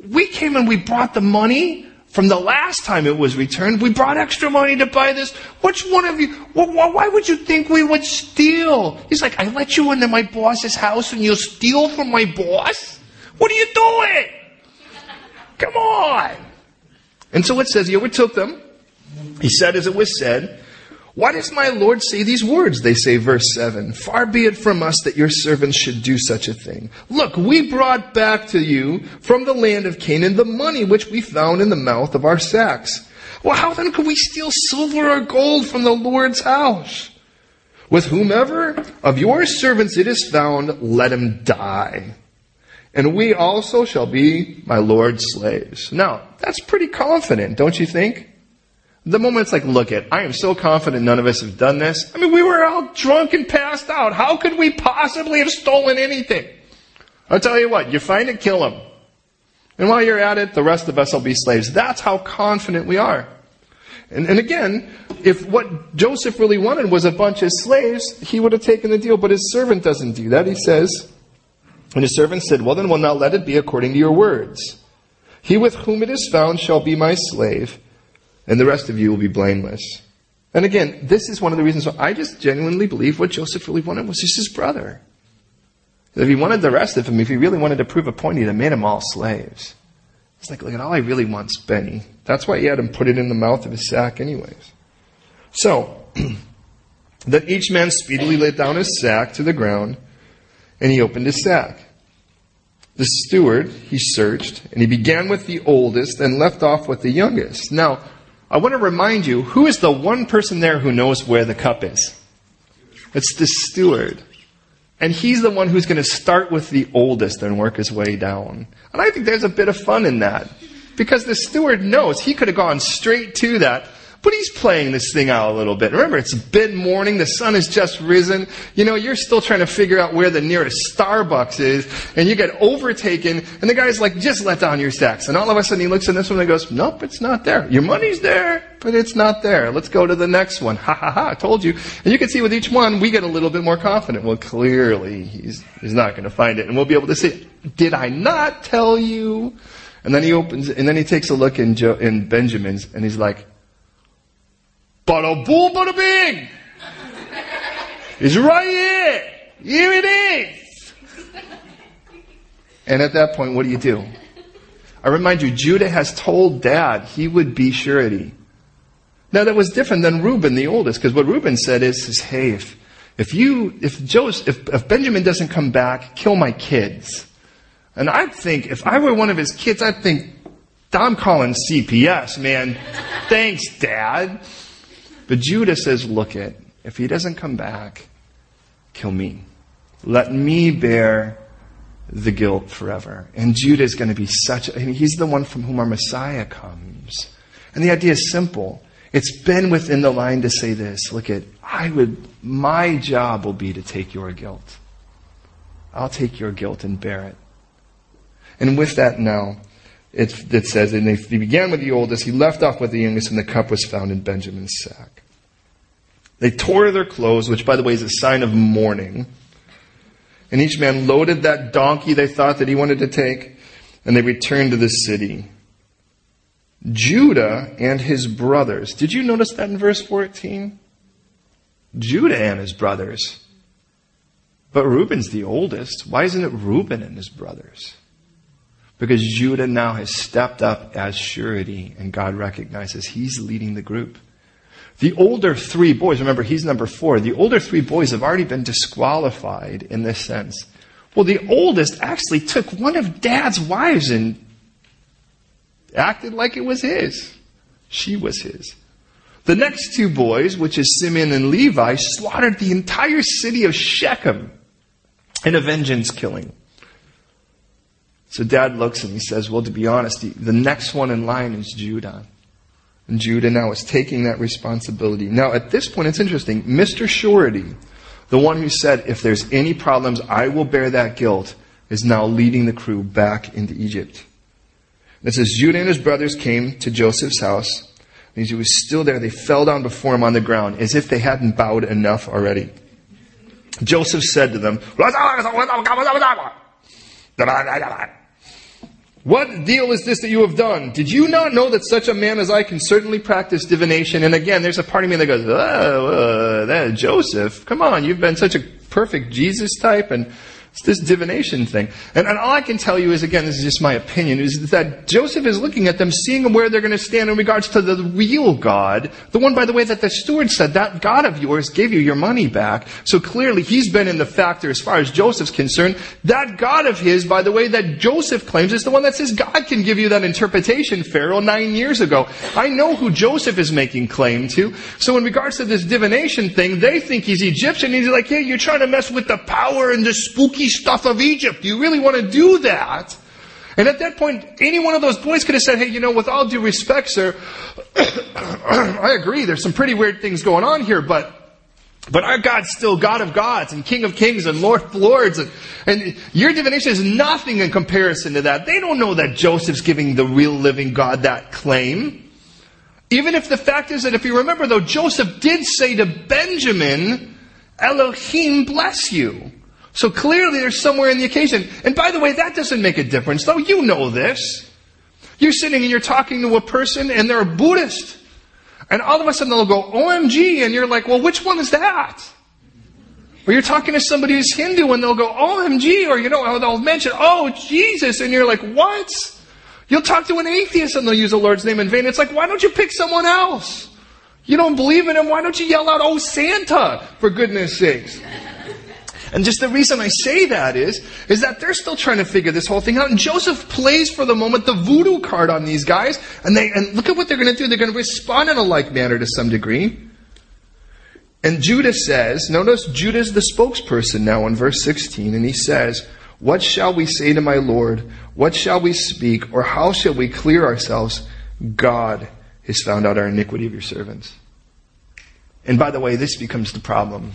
We came and we brought the money from the last time it was returned. We brought extra money to buy this. Which one of you, why would you think we would steal? He's like, I let you into my boss's house and you'll steal from my boss? What are you doing? Come on. And so it says he overtook them. He said as it was said, why does my Lord say these words? They say, verse 7. Far be it from us that your servants should do such a thing. Look, we brought back to you from the land of Canaan the money which we found in the mouth of our sacks. Well, how then could we steal silver or gold from the Lord's house? With whomever of your servants it is found, let him die. And we also shall be my Lord's slaves. Now, that's pretty confident, don't you think? The moment it's like, look it, I am so confident none of us have done this. I mean, we were all drunk and passed out. How could we possibly have stolen anything? I'll tell you what, you find it, kill him. And while you're at it, the rest of us will be slaves. That's how confident we are. And, and again, if what Joseph really wanted was a bunch of slaves, he would have taken the deal, but his servant doesn't do that. He says, and his servant said, well then we'll now let it be according to your words. He with whom it is found shall be my slave and the rest of you will be blameless. And again, this is one of the reasons why I just genuinely believe what Joseph really wanted was just his brother. If he wanted the rest of them, if he really wanted to prove a point, he'd have made them all slaves. It's like, look at all I really want's Benny. That's why he had him put it in the mouth of his sack anyways. So, that each man speedily laid down his sack to the ground, and he opened his sack. The steward, he searched, and he began with the oldest and left off with the youngest. Now, I want to remind you who is the one person there who knows where the cup is? It's the steward. And he's the one who's going to start with the oldest and work his way down. And I think there's a bit of fun in that. Because the steward knows he could have gone straight to that but he's playing this thing out a little bit. Remember, it's mid morning, the sun has just risen. You know, you're still trying to figure out where the nearest Starbucks is, and you get overtaken, and the guy's like, just let down your sacks. And all of a sudden he looks at this one and goes, nope, it's not there. Your money's there, but it's not there. Let's go to the next one. Ha ha ha, I told you. And you can see with each one, we get a little bit more confident. Well, clearly, he's, he's not going to find it. And we'll be able to say, did I not tell you? And then he opens, and then he takes a look in, jo- in Benjamin's, and he's like, Bada boom, bada bing. It's right here. Here it is. And at that point, what do you do? I remind you, Judah has told dad he would be surety. Now that was different than Reuben, the oldest, because what Reuben said is, is hey, if, if you, if Joseph, if, if Benjamin doesn't come back, kill my kids. And I'd think, if I were one of his kids, I'd think, I'm calling CPS, man. Thanks, dad. But Judah says, look it, if he doesn't come back, kill me. Let me bear the guilt forever. And Judah is going to be such, I mean, he's the one from whom our Messiah comes. And the idea is simple. It's been within the line to say this. Look at, I would, my job will be to take your guilt. I'll take your guilt and bear it. And with that now, it, it says, and he began with the oldest, he left off with the youngest, and the cup was found in Benjamin's sack. They tore their clothes, which by the way is a sign of mourning. And each man loaded that donkey they thought that he wanted to take, and they returned to the city. Judah and his brothers. Did you notice that in verse 14? Judah and his brothers. But Reuben's the oldest. Why isn't it Reuben and his brothers? Because Judah now has stepped up as surety and God recognizes he's leading the group. The older three boys, remember he's number four, the older three boys have already been disqualified in this sense. Well, the oldest actually took one of dad's wives and acted like it was his. She was his. The next two boys, which is Simeon and Levi, slaughtered the entire city of Shechem in a vengeance killing. So dad looks and he says, well, to be honest, the, the next one in line is Judah. And Judah now is taking that responsibility. Now, at this point, it's interesting. Mr. Surety, the one who said, if there's any problems, I will bear that guilt, is now leading the crew back into Egypt. It says, Judah and his brothers came to Joseph's house. And he was still there. They fell down before him on the ground, as if they hadn't bowed enough already. Joseph said to them, what deal is this that you have done? Did you not know that such a man as I can certainly practice divination? And again, there's a part of me that goes, oh, uh, that Joseph, come on, you've been such a perfect Jesus type and it's this divination thing. And, and, all I can tell you is, again, this is just my opinion, is that Joseph is looking at them, seeing where they're going to stand in regards to the real God. The one, by the way, that the steward said, that God of yours gave you your money back. So clearly he's been in the factor as far as Joseph's concerned. That God of his, by the way, that Joseph claims is the one that says God can give you that interpretation, Pharaoh, nine years ago. I know who Joseph is making claim to. So in regards to this divination thing, they think he's Egyptian. He's like, hey, you're trying to mess with the power and the spooky stuff of Egypt. Do you really want to do that? And at that point, any one of those boys could have said, hey, you know, with all due respect, sir, I agree, there's some pretty weird things going on here, but but our God's still God of gods and King of kings and Lord of lords. And, and, your divination is nothing in comparison to that. They don't know that Joseph's giving the real living God that claim. Even if the fact is that if you remember though, Joseph did say to Benjamin, Elohim bless you. So clearly there's somewhere in the occasion. And by the way, that doesn't make a difference, though. You know this. You're sitting and you're talking to a person and they're a Buddhist. And all of a sudden they'll go, OMG, and you're like, well, which one is that? Or you're talking to somebody who's Hindu and they'll go, OMG, or you know, they'll mention, oh, Jesus, and you're like, what? You'll talk to an atheist and they'll use the Lord's name in vain. It's like, why don't you pick someone else? You don't believe in him, why don't you yell out, oh, Santa, for goodness sakes? And just the reason I say that is, is that they're still trying to figure this whole thing out. And Joseph plays for the moment the voodoo card on these guys. And they, and look at what they're going to do. They're going to respond in a like manner to some degree. And Judah says, notice Judah's the spokesperson now in verse 16, and he says, What shall we say to my Lord? What shall we speak? Or how shall we clear ourselves? God has found out our iniquity of your servants. And by the way, this becomes the problem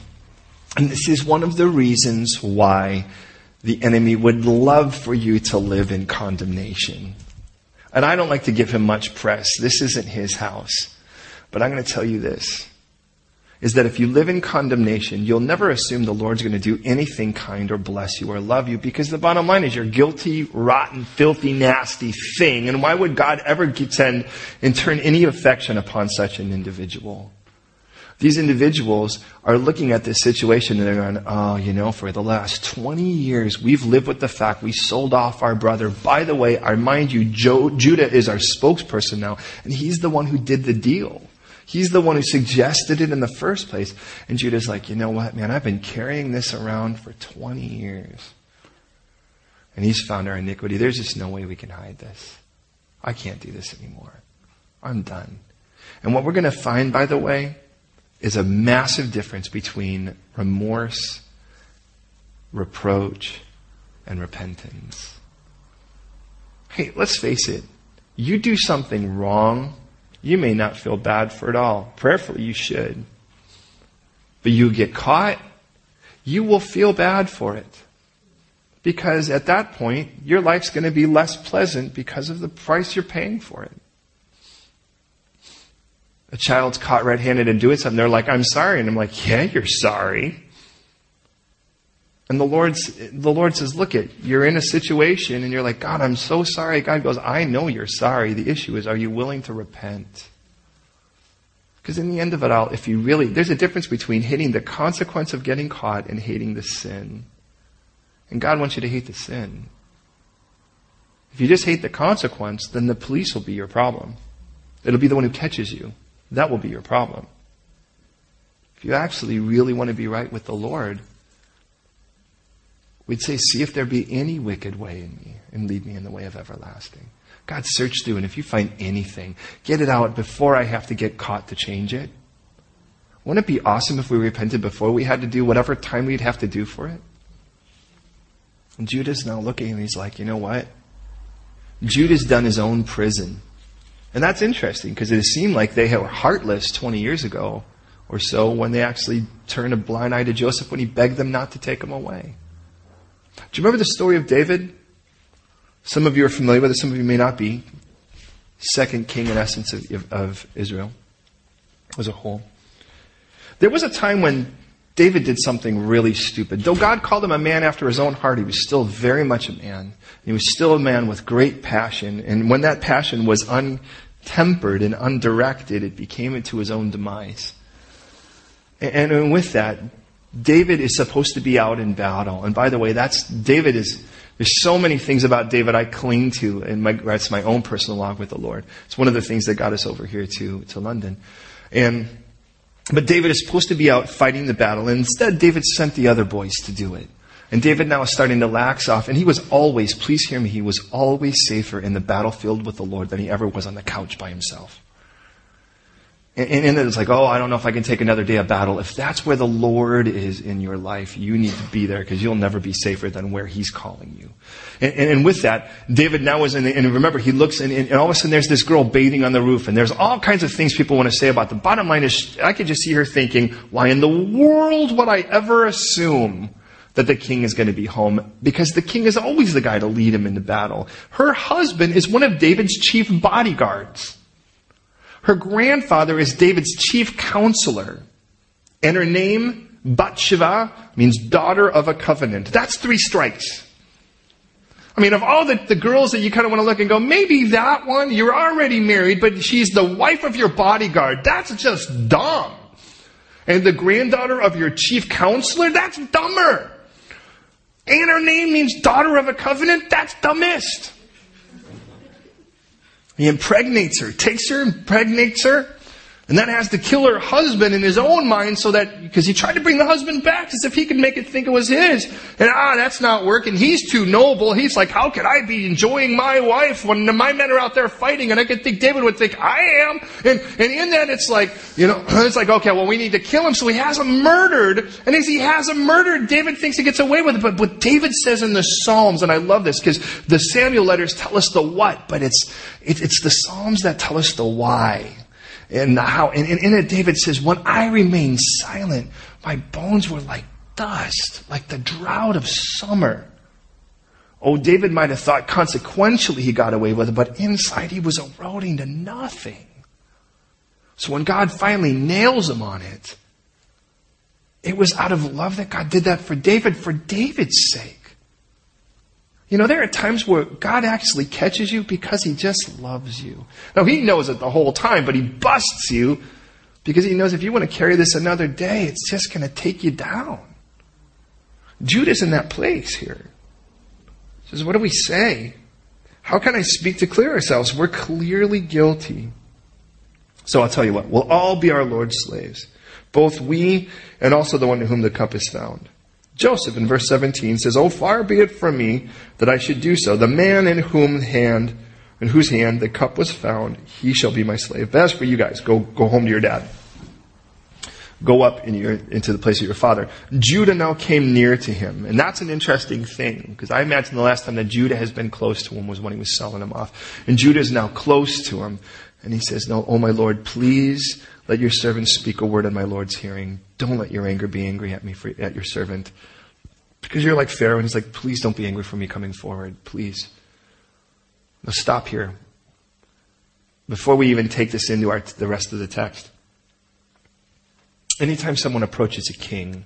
and this is one of the reasons why the enemy would love for you to live in condemnation. And I don't like to give him much press. This isn't his house. But I'm going to tell you this is that if you live in condemnation, you'll never assume the Lord's going to do anything kind or bless you or love you because the bottom line is you're guilty, rotten, filthy, nasty thing. And why would God ever send and turn any affection upon such an individual? These individuals are looking at this situation and they're going, oh, you know, for the last 20 years, we've lived with the fact we sold off our brother. By the way, I mind you, Joe, Judah is our spokesperson now, and he's the one who did the deal. He's the one who suggested it in the first place. And Judah's like, you know what, man, I've been carrying this around for 20 years. And he's found our iniquity. There's just no way we can hide this. I can't do this anymore. I'm done. And what we're going to find, by the way, is a massive difference between remorse, reproach, and repentance. Hey, let's face it. You do something wrong, you may not feel bad for it all. Prayerfully, you should. But you get caught, you will feel bad for it. Because at that point, your life's going to be less pleasant because of the price you're paying for it. A child's caught red-handed and doing something, they're like, I'm sorry. And I'm like, yeah, you're sorry. And the Lord's, the Lord says, look it, you're in a situation and you're like, God, I'm so sorry. God goes, I know you're sorry. The issue is, are you willing to repent? Because in the end of it all, if you really, there's a difference between hating the consequence of getting caught and hating the sin. And God wants you to hate the sin. If you just hate the consequence, then the police will be your problem. It'll be the one who catches you. That will be your problem. If you actually really want to be right with the Lord, We'd say, See if there be any wicked way in me and lead me in the way of everlasting. God, search through, and if you find anything, get it out before I have to get caught to change it. Wouldn't it be awesome if we repented before we had to do whatever time we'd have to do for it? And Judah's now looking and he's like, you know what? Judah's done his own prison. And that's interesting because it seemed like they were heartless 20 years ago or so when they actually turned a blind eye to Joseph when he begged them not to take him away. Do you remember the story of David? Some of you are familiar with it, some of you may not be. Second king, in essence, of, of Israel as a whole. There was a time when David did something really stupid. Though God called him a man after his own heart, he was still very much a man. He was still a man with great passion. And when that passion was untempered and undirected, it became into his own demise. And, with that, David is supposed to be out in battle. And by the way, that's, David is, there's so many things about David I cling to, and my, that's my own personal log with the Lord. It's one of the things that got us over here to, to London. And, but David is supposed to be out fighting the battle, and instead David sent the other boys to do it. And David now is starting to lax off, and he was always, please hear me, he was always safer in the battlefield with the Lord than he ever was on the couch by himself. And, and it's like, oh, I don't know if I can take another day of battle. If that's where the Lord is in your life, you need to be there because you'll never be safer than where He's calling you. And, and, and with that, David now is in the, and remember, he looks and, and all of a sudden there's this girl bathing on the roof and there's all kinds of things people want to say about the bottom line is, I could just see her thinking, why in the world would I ever assume that the king is going to be home because the king is always the guy to lead him into battle. Her husband is one of David's chief bodyguards. Her grandfather is David's chief counselor. And her name, Bathsheba, means daughter of a covenant. That's three strikes. I mean, of all the, the girls that you kind of want to look and go, maybe that one, you're already married, but she's the wife of your bodyguard. That's just dumb. And the granddaughter of your chief counselor, that's dumber. And her name means daughter of a covenant, that's dumbest. He impregnates her, takes her, impregnates her, and that has to kill her husband in his own mind so that, because he tried to bring the husband back as if he could make it think it was his. And ah, that's not working. He's too noble. He's like, how could I be enjoying my wife when my men are out there fighting? And I could think David would think, I am. And, and in that it's like, you know, it's like, okay, well we need to kill him. So he has him murdered. And as he has him murdered, David thinks he gets away with it. But what David says in the Psalms, and I love this because the Samuel letters tell us the what, but it's, it, it's the Psalms that tell us the why and how, and, and in it, David says, when I remained silent, my bones were like dust, like the drought of summer. Oh, David might have thought consequentially he got away with it, but inside he was eroding to nothing. So when God finally nails him on it, it was out of love that God did that for David, for David's sake. You know, there are times where God actually catches you because He just loves you. Now, He knows it the whole time, but He busts you because He knows if you want to carry this another day, it's just going to take you down. Judah's in that place here. He says, What do we say? How can I speak to clear ourselves? We're clearly guilty. So I'll tell you what, we'll all be our Lord's slaves, both we and also the one to whom the cup is found. Joseph in verse 17 says, Oh, far be it from me that I should do so. The man in whom hand, in whose hand the cup was found, he shall be my slave. But as for you guys, go, go home to your dad. Go up in your, into the place of your father. Judah now came near to him. And that's an interesting thing, because I imagine the last time that Judah has been close to him was when he was selling him off. And Judah is now close to him. And he says, No, oh my Lord, please let your servant speak a word in my Lord's hearing. Don't let your anger be angry at me, for, at your servant. Because you're like Pharaoh, and he's like, Please don't be angry for me coming forward. Please. Now stop here. Before we even take this into our, the rest of the text. Anytime someone approaches a king,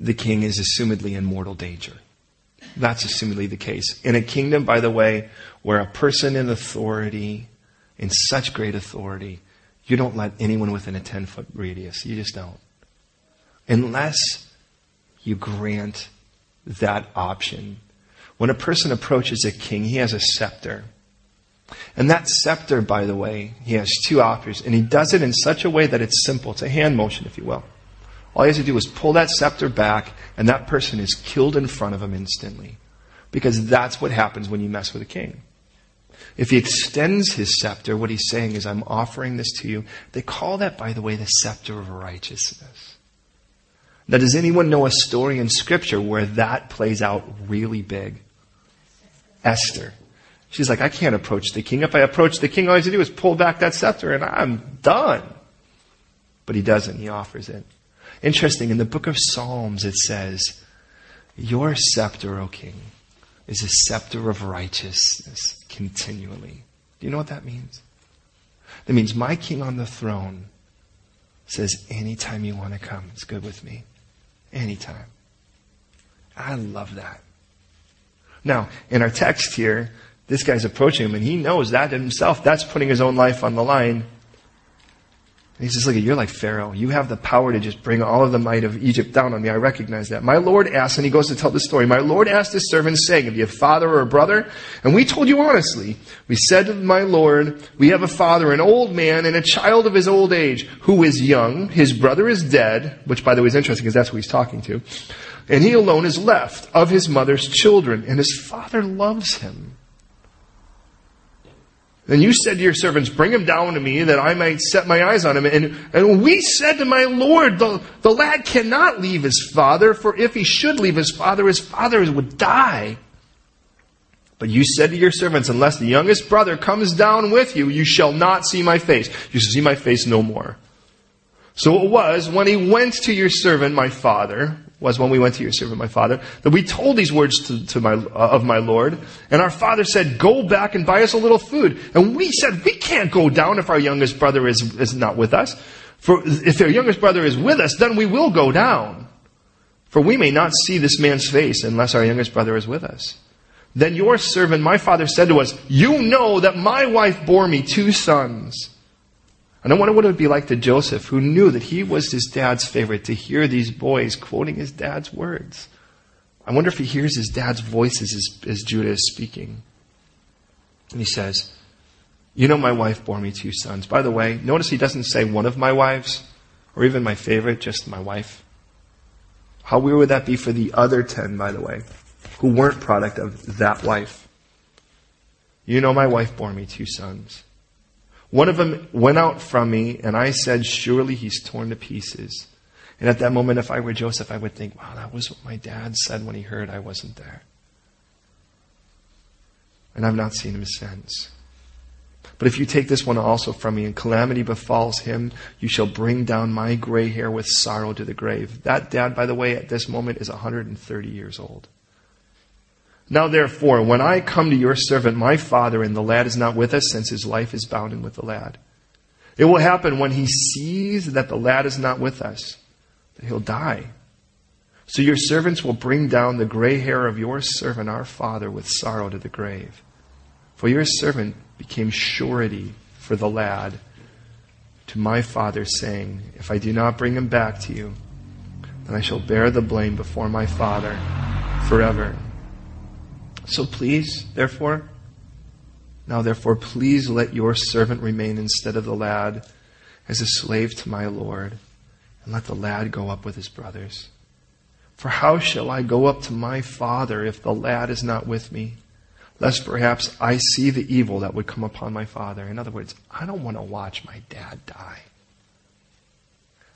the king is assumedly in mortal danger. That's assumedly the case. In a kingdom, by the way, where a person in authority, in such great authority, you don't let anyone within a 10 foot radius. You just don't. Unless you grant that option. When a person approaches a king, he has a scepter. And that scepter, by the way, he has two options, and he does it in such a way that it's simple. It's a hand motion, if you will. All he has to do is pull that scepter back, and that person is killed in front of him instantly. Because that's what happens when you mess with a king. If he extends his scepter, what he's saying is, I'm offering this to you. They call that, by the way, the scepter of righteousness. Now, does anyone know a story in Scripture where that plays out really big? Esther. She's like, I can't approach the king. If I approach the king, all I have to do is pull back that scepter and I'm done. But he doesn't. He offers it. Interesting. In the book of Psalms, it says, Your scepter, O king, is a scepter of righteousness continually. Do you know what that means? That means my king on the throne says, Anytime you want to come, it's good with me. Anytime. I love that. Now, in our text here, this guy's approaching him and he knows that himself. That's putting his own life on the line. And he says, look, you're like Pharaoh. You have the power to just bring all of the might of Egypt down on me. I recognize that. My Lord asked, and he goes to tell the story. My Lord asked his servants saying, have you a father or a brother? And we told you honestly. We said to my Lord, we have a father, an old man, and a child of his old age, who is young. His brother is dead, which by the way is interesting because that's who he's talking to. And he alone is left of his mother's children, and his father loves him. And you said to your servants, bring him down to me that I might set my eyes on him. And, and we said to my Lord, the, the lad cannot leave his father, for if he should leave his father, his father would die. But you said to your servants, unless the youngest brother comes down with you, you shall not see my face. You shall see my face no more. So it was when he went to your servant, my father, was when we went to your servant, my father, that we told these words to, to my, uh, of my Lord. And our father said, go back and buy us a little food. And we said, we can't go down if our youngest brother is, is not with us. For if our youngest brother is with us, then we will go down. For we may not see this man's face unless our youngest brother is with us. Then your servant, my father, said to us, You know that my wife bore me two sons. And I wonder what it would be like to Joseph, who knew that he was his dad's favorite, to hear these boys quoting his dad's words. I wonder if he hears his dad's voices as, as Judah is speaking. And he says, You know, my wife bore me two sons. By the way, notice he doesn't say one of my wives, or even my favorite, just my wife. How weird would that be for the other ten, by the way, who weren't product of that wife? You know, my wife bore me two sons. One of them went out from me, and I said, Surely he's torn to pieces. And at that moment, if I were Joseph, I would think, Wow, that was what my dad said when he heard I wasn't there. And I've not seen him since. But if you take this one also from me, and calamity befalls him, you shall bring down my gray hair with sorrow to the grave. That dad, by the way, at this moment is 130 years old. Now therefore, when I come to your servant, my father, and the lad is not with us, since his life is bound in with the lad, it will happen when he sees that the lad is not with us, that he'll die. So your servants will bring down the gray hair of your servant, our father, with sorrow to the grave. For your servant became surety for the lad to my father, saying, If I do not bring him back to you, then I shall bear the blame before my father forever. So please, therefore, now therefore, please let your servant remain instead of the lad as a slave to my Lord, and let the lad go up with his brothers. For how shall I go up to my father if the lad is not with me? Lest perhaps I see the evil that would come upon my father. In other words, I don't want to watch my dad die.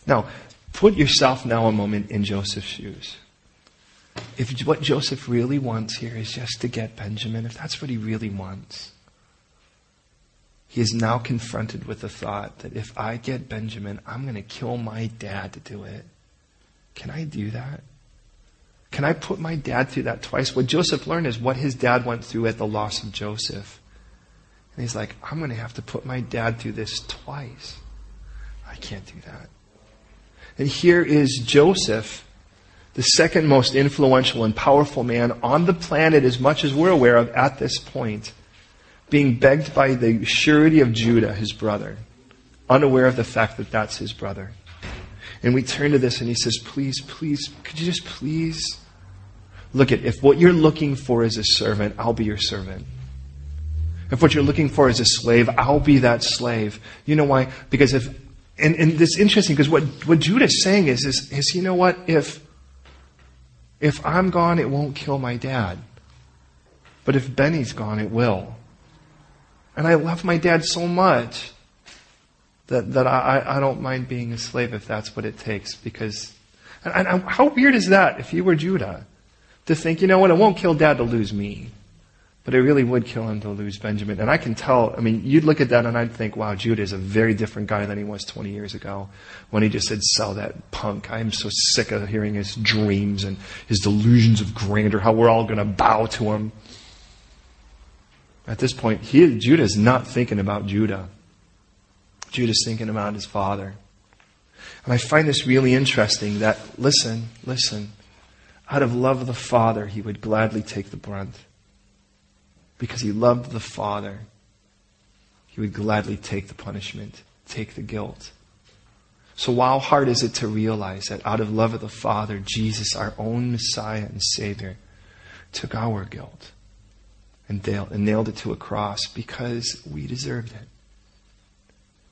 Now, put yourself now a moment in Joseph's shoes if what Joseph really wants here is just to get Benjamin, if that's what he really wants, he is now confronted with the thought that if I get Benjamin, I'm going to kill my dad to do it. Can I do that? Can I put my dad through that twice? What Joseph learned is what his dad went through at the loss of Joseph. And he's like, I'm going to have to put my dad through this twice. I can't do that. And here is Joseph, the second most influential and powerful man on the planet, as much as we're aware of at this point, being begged by the surety of Judah, his brother, unaware of the fact that that's his brother. And we turn to this and he says, Please, please, could you just please look at if what you're looking for is a servant, I'll be your servant. If what you're looking for is a slave, I'll be that slave. You know why? Because if, and, and this interesting because what, what Judah is saying is, is, is, you know what? If, if I'm gone, it won't kill my dad. But if Benny's gone, it will. And I love my dad so much that, that I, I don't mind being a slave if that's what it takes. Because, and, and how weird is that if you were Judah? To think, you know what, it won't kill dad to lose me. But it really would kill him to lose Benjamin. And I can tell, I mean, you'd look at that and I'd think, wow, Judah is a very different guy than he was 20 years ago when he just said, sell that punk. I'm so sick of hearing his dreams and his delusions of grandeur, how we're all going to bow to him. At this point, he, Judah is not thinking about Judah. Judah's thinking about his father. And I find this really interesting that, listen, listen, out of love of the father, he would gladly take the brunt. Because he loved the father, he would gladly take the punishment, take the guilt. So, how hard is it to realize that out of love of the Father, Jesus, our own Messiah and Savior, took our guilt and nailed it to a cross because we deserved it?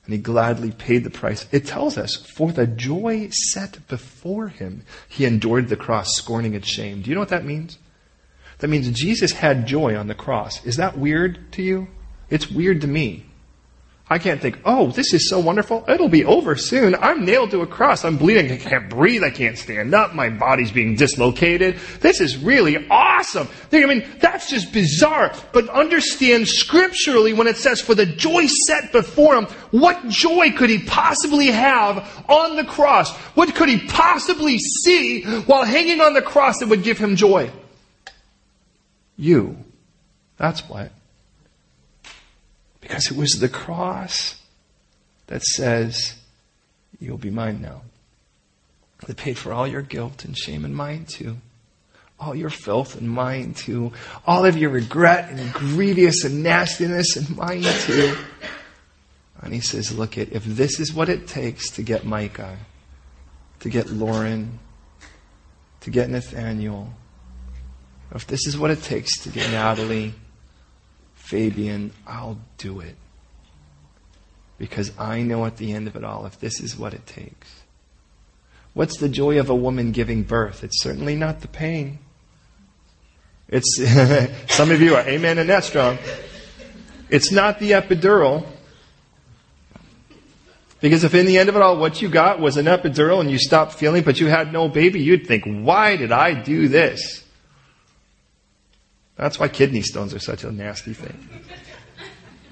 and he gladly paid the price. It tells us, for the joy set before him, he endured the cross, scorning its shame. Do you know what that means? That means Jesus had joy on the cross. Is that weird to you? It's weird to me. I can't think, oh, this is so wonderful. It'll be over soon. I'm nailed to a cross. I'm bleeding. I can't breathe. I can't stand up. My body's being dislocated. This is really awesome. I mean, that's just bizarre. But understand scripturally when it says, for the joy set before him, what joy could he possibly have on the cross? What could he possibly see while hanging on the cross that would give him joy? You. That's what. Because it was the cross that says, You'll be mine now. That paid for all your guilt and shame and mine too. All your filth and mine too. All of your regret and grievous and nastiness and mine too. And he says, Look, it, if this is what it takes to get Micah, to get Lauren, to get Nathaniel, if this is what it takes to get Natalie, Fabian, I'll do it. Because I know at the end of it all, if this is what it takes. What's the joy of a woman giving birth? It's certainly not the pain. It's, some of you are amen and that's strong. It's not the epidural. Because if in the end of it all, what you got was an epidural and you stopped feeling, but you had no baby, you'd think, why did I do this? That's why kidney stones are such a nasty thing.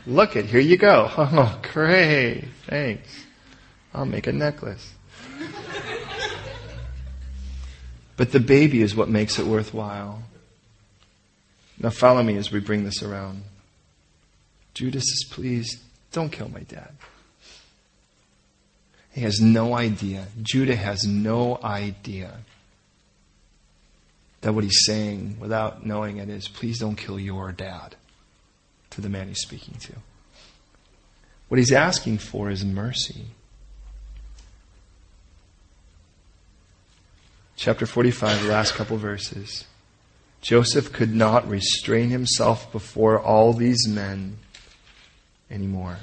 Look it, here you go. Oh, great. Thanks. I'll make a necklace. But the baby is what makes it worthwhile. Now follow me as we bring this around. Judas is pleased. Don't kill my dad. He has no idea. Judah has no idea that what he's saying without knowing it is, please don't kill your dad to the man he's speaking to. What he's asking for is mercy. Chapter 45, the last couple verses. Joseph could not restrain himself before all these men anymore.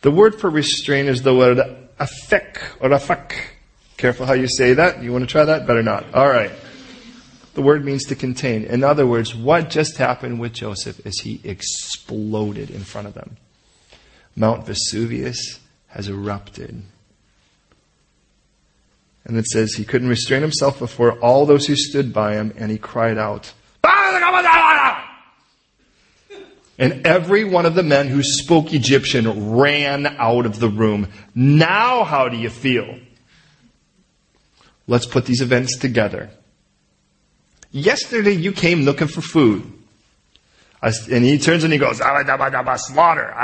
The word for restrain is the word afek or afak. Careful how you say that. You want to try that? Better not. All right. The word means to contain. In other words, what just happened with Joseph is he exploded in front of them. Mount Vesuvius has erupted. And it says he couldn't restrain himself before all those who stood by him, and he cried out, And every one of the men who spoke Egyptian ran out of the room. Now, how do you feel? Let's put these events together. Yesterday you came looking for food. And he turns and he goes, slaughter.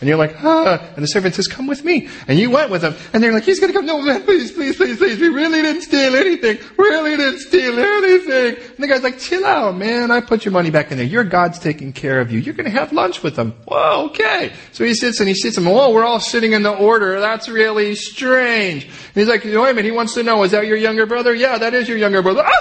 And you're like, ah. And the servant says, come with me. And you went with him. And they're like, he's going to come. No, man, please, please, please, please. We really didn't steal anything. Really didn't steal anything. And the guy's like, chill out, man. I put your money back in there. Your God's taking care of you. You're going to have lunch with him. Well, okay. So he sits and he sits and, well, we're all sitting in the order. That's really strange. And he's like, wait a minute. He wants to know, is that your younger brother? Yeah, that is your younger brother.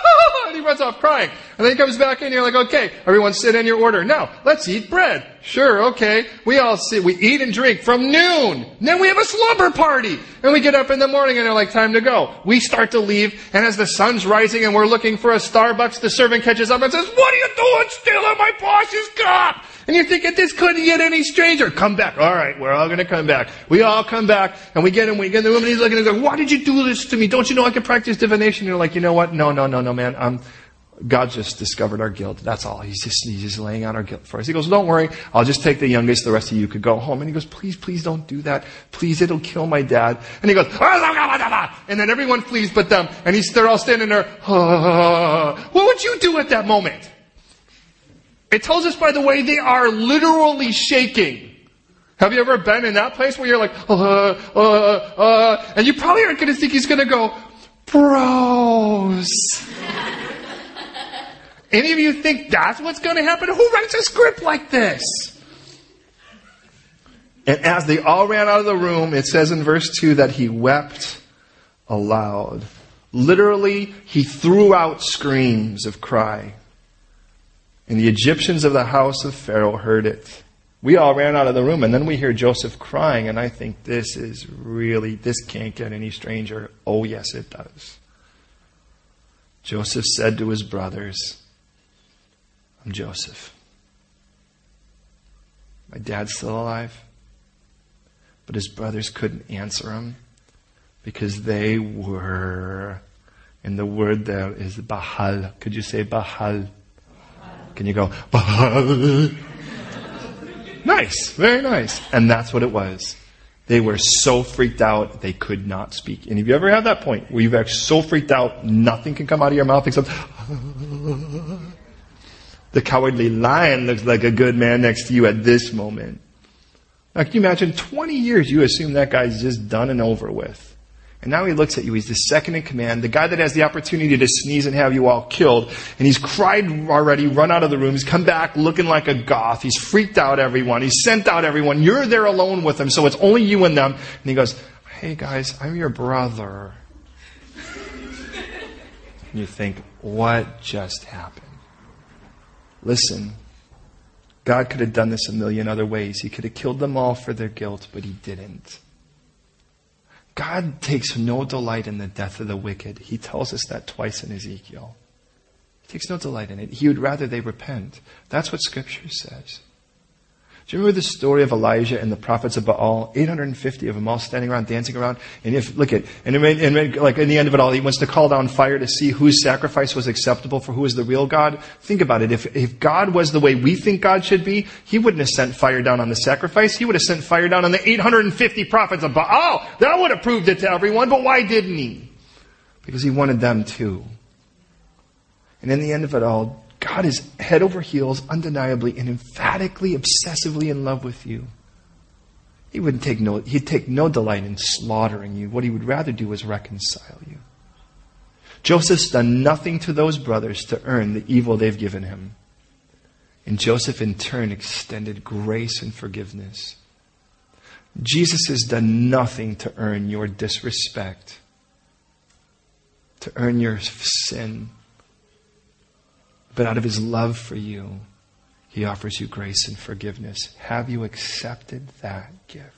And runs off crying. And then he comes back in and you're like, okay, everyone sit in your order. Now, let's eat bread. Sure, okay. We all sit, we eat and drink from noon. Then we have a slumber party. And we get up in the morning and they're like, time to go. We start to leave, and as the sun's rising and we're looking for a Starbucks, the servant catches up and says, what are you doing stealing oh, my boss's cup? And you're thinking, this couldn't get any stranger. Come back. All right, we're all gonna come back. We all come back, and we get him, we get the room, and he's looking and goes, why did you do this to me? Don't you know I can practice divination? You're like, you know what? No, no, no, no, man. Um, God just discovered our guilt. That's all. He's just, he's just laying out our guilt for us. He goes, don't worry. I'll just take the youngest. The rest of you could go home. And he goes, please, please don't do that. Please, it'll kill my dad. And he goes, and then everyone flees but them. And he's, they're all standing there. what would you do at that moment? It tells us, by the way, they are literally shaking. Have you ever been in that place where you're like, uh, uh, uh, and you probably aren't going to think he's going to go, bros. Any of you think that's what's going to happen? Who writes a script like this? And as they all ran out of the room, it says in verse 2 that he wept aloud. Literally, he threw out screams of cry. And the Egyptians of the house of Pharaoh heard it. We all ran out of the room, and then we hear Joseph crying, and I think this is really, this can't get any stranger. Oh, yes, it does. Joseph said to his brothers, I'm Joseph. My dad's still alive. But his brothers couldn't answer him because they were, and the word there is Bahal. Could you say Bahal? Can you go, nice, very nice. And that's what it was. They were so freaked out they could not speak. And have you ever had that point where actually so freaked out nothing can come out of your mouth except the cowardly lion looks like a good man next to you at this moment. Now, can you imagine 20 years you assume that guy's just done and over with? And now he looks at you. He's the second in command, the guy that has the opportunity to sneeze and have you all killed. And he's cried already, run out of the room. He's come back looking like a goth. He's freaked out everyone. He's sent out everyone. You're there alone with him, so it's only you and them. And he goes, Hey guys, I'm your brother. and you think, what just happened? Listen, God could have done this a million other ways. He could have killed them all for their guilt, but He didn't. God takes no delight in the death of the wicked. He tells us that twice in Ezekiel. He takes no delight in it. He would rather they repent. That's what Scripture says. Do you remember the story of Elijah and the prophets of Baal? 850 of them all standing around, dancing around. And if, look at, and, and like in the end of it all, he wants to call down fire to see whose sacrifice was acceptable for who is the real God. Think about it. If, if God was the way we think God should be, he wouldn't have sent fire down on the sacrifice. He would have sent fire down on the 850 prophets of Baal. Oh, that would have proved it to everyone, but why didn't he? Because he wanted them too. And in the end of it all, God is head over heels, undeniably and emphatically, obsessively in love with you. He wouldn't take no, he'd take no delight in slaughtering you. What he would rather do is reconcile you. Joseph's done nothing to those brothers to earn the evil they've given him. And Joseph in turn extended grace and forgiveness. Jesus has done nothing to earn your disrespect, to earn your sin. But out of his love for you, he offers you grace and forgiveness. Have you accepted that gift?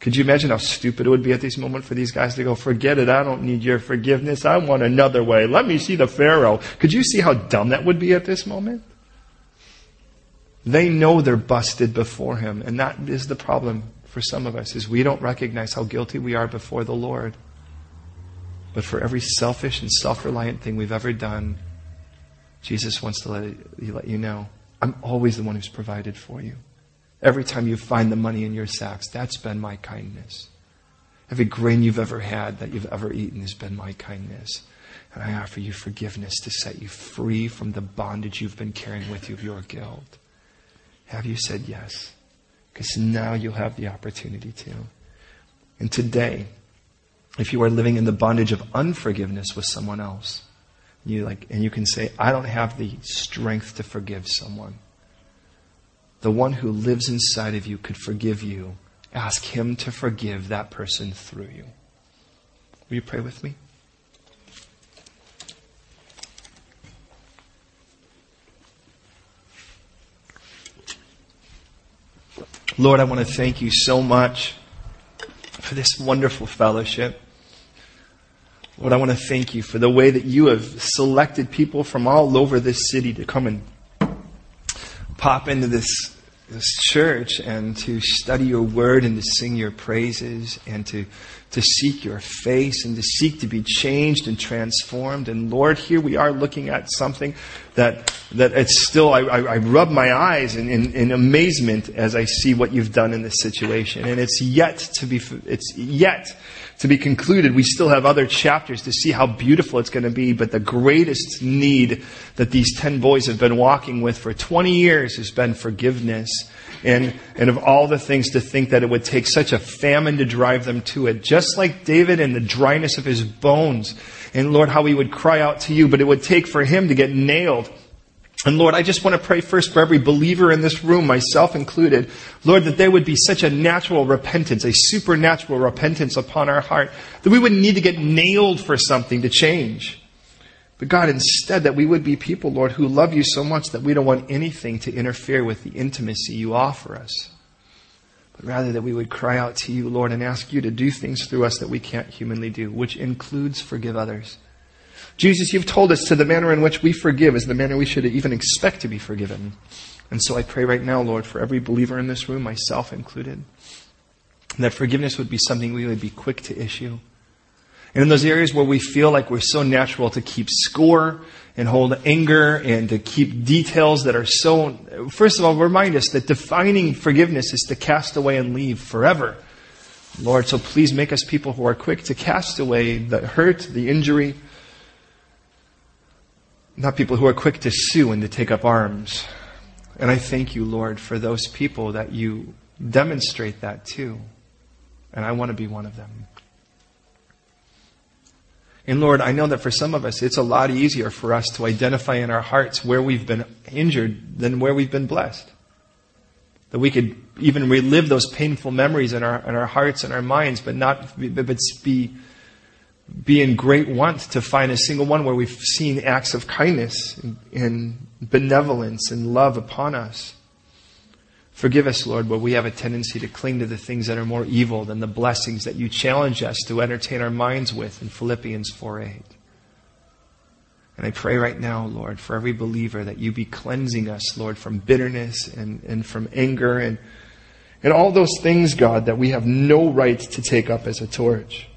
Could you imagine how stupid it would be at this moment for these guys to go, forget it, I don't need your forgiveness, I want another way. Let me see the Pharaoh. Could you see how dumb that would be at this moment? They know they're busted before him, and that is the problem for some of us, is we don't recognize how guilty we are before the Lord. But for every selfish and self-reliant thing we've ever done, Jesus wants to let, let you know, I'm always the one who's provided for you. Every time you find the money in your sacks, that's been my kindness. Every grain you've ever had that you've ever eaten has been my kindness. And I offer you forgiveness to set you free from the bondage you've been carrying with you of your guilt. Have you said yes? Because now you'll have the opportunity to. And today, if you are living in the bondage of unforgiveness with someone else, you like, and you can say, I don't have the strength to forgive someone the one who lives inside of you could forgive you, ask him to forgive that person through you. Will you pray with me? Lord, I want to thank you so much for this wonderful fellowship. Lord, I want to thank you for the way that you have selected people from all over this city to come and pop into this this church and to study your word and to sing your praises and to, to seek your face and to seek to be changed and transformed. And Lord, here we are looking at something that, that it's still, I, I, I rub my eyes in, in, in, amazement as I see what you've done in this situation. And it's yet to be, it's yet to be concluded. We still have other chapters to see how beautiful it's going to be, but the greatest need that these 10 boys have been walking with for 20 years has been forgiveness. And, and of all the things to think that it would take such a famine to drive them to it, just like David and the dryness of his bones. And Lord, how he would cry out to you, but it would take for him to get nailed and Lord, I just want to pray first for every believer in this room, myself included. Lord, that there would be such a natural repentance, a supernatural repentance upon our heart, that we wouldn't need to get nailed for something to change. But God, instead, that we would be people, Lord, who love you so much that we don't want anything to interfere with the intimacy you offer us. But rather that we would cry out to you, Lord, and ask you to do things through us that we can't humanly do, which includes forgive others. Jesus, you've told us to the manner in which we forgive is the manner we should even expect to be forgiven. And so I pray right now, Lord, for every believer in this room, myself included, that forgiveness would be something we would be quick to issue. And in those areas where we feel like we're so natural to keep score and hold anger and to keep details that are so, first of all, remind us that defining forgiveness is to cast away and leave forever. Lord, so please make us people who are quick to cast away the hurt, the injury, not people who are quick to sue and to take up arms. And I thank you, Lord, for those people that you demonstrate that to. And I want to be one of them. And Lord, I know that for some of us, it's a lot easier for us to identify in our hearts where we've been injured than where we've been blessed. That we could even relive those painful memories in our, in our hearts and our minds, but not but be be in great want to find a single one where we've seen acts of kindness and, benevolence and love upon us. Forgive us, Lord, where we have a tendency to cling to the things that are more evil than the blessings that you challenge us to entertain our minds with in Philippians 4 8. And I pray right now, Lord, for every believer that you be cleansing us, Lord, from bitterness and, and from anger and, and all those things, God, that we have no right to take up as a torch.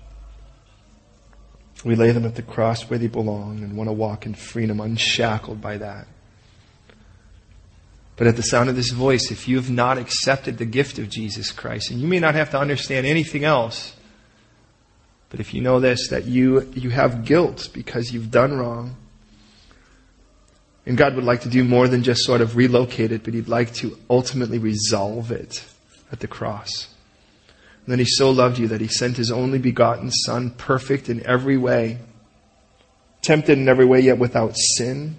We lay them at the cross where they belong and want to walk in freedom, unshackled by that. But at the sound of this voice, if you have not accepted the gift of Jesus Christ, and you may not have to understand anything else, but if you know this, that you, you have guilt because you've done wrong, and God would like to do more than just sort of relocate it, but He'd like to ultimately resolve it at the cross. And then he so loved you that he sent his only begotten Son, perfect in every way, tempted in every way, yet without sin.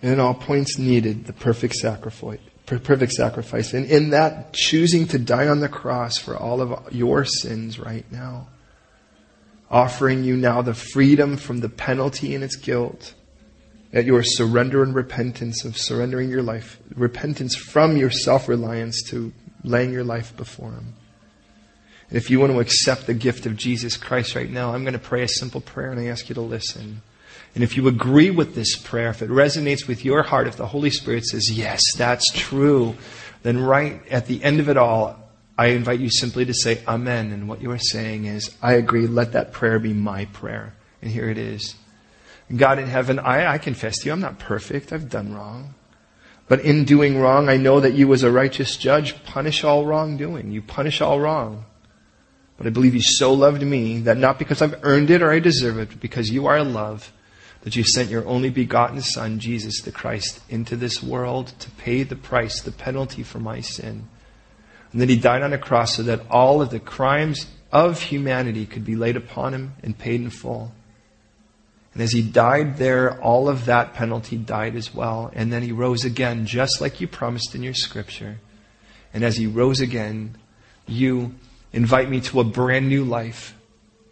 And in all points needed the perfect sacrifice. Perfect sacrifice. And in that, choosing to die on the cross for all of your sins right now. Offering you now the freedom from the penalty and its guilt at your surrender and repentance of surrendering your life, repentance from your self reliance to laying your life before Him. And if you want to accept the gift of Jesus Christ right now, I'm going to pray a simple prayer and I ask you to listen. And if you agree with this prayer, if it resonates with your heart, if the Holy Spirit says, yes, that's true, then right at the end of it all, I invite you simply to say Amen. And what you are saying is, I agree, let that prayer be my prayer. And here it is. God in heaven, I, I confess to you, I'm not perfect. I've done wrong. But in doing wrong, I know that you as a righteous judge punish all wrongdoing. You punish all wrong. But I believe you so loved me that not because I've earned it or I deserve it, but because you are love, that you sent your only begotten Son, Jesus the Christ, into this world to pay the price, the penalty for my sin. And that he died on a cross so that all of the crimes of humanity could be laid upon him and paid in full. And as he died there, all of that penalty died as well. And then he rose again, just like you promised in your scripture. And as he rose again, you invite me to a brand new life.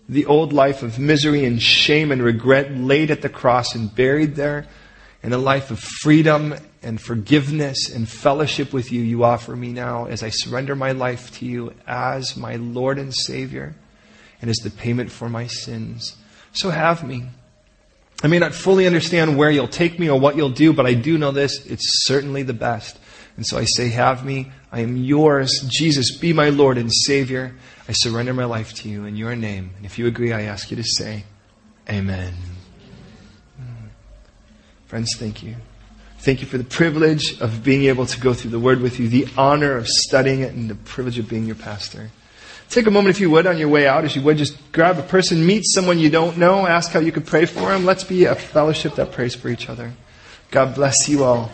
The old life of misery and shame and regret laid at the cross and buried there. And a life of freedom and forgiveness and fellowship with you, you offer me now as I surrender my life to you as my Lord and Savior and as the payment for my sins. So have me. I may not fully understand where you'll take me or what you'll do, but I do know this. It's certainly the best. And so I say, Have me. I am yours. Jesus, be my Lord and Savior. I surrender my life to you in your name. And if you agree, I ask you to say, Amen. Friends, thank you. Thank you for the privilege of being able to go through the Word with you, the honor of studying it, and the privilege of being your pastor. Take a moment, if you would, on your way out, as you would, just grab a person, meet someone you don't know, ask how you could pray for them. Let's be a fellowship that prays for each other. God bless you all.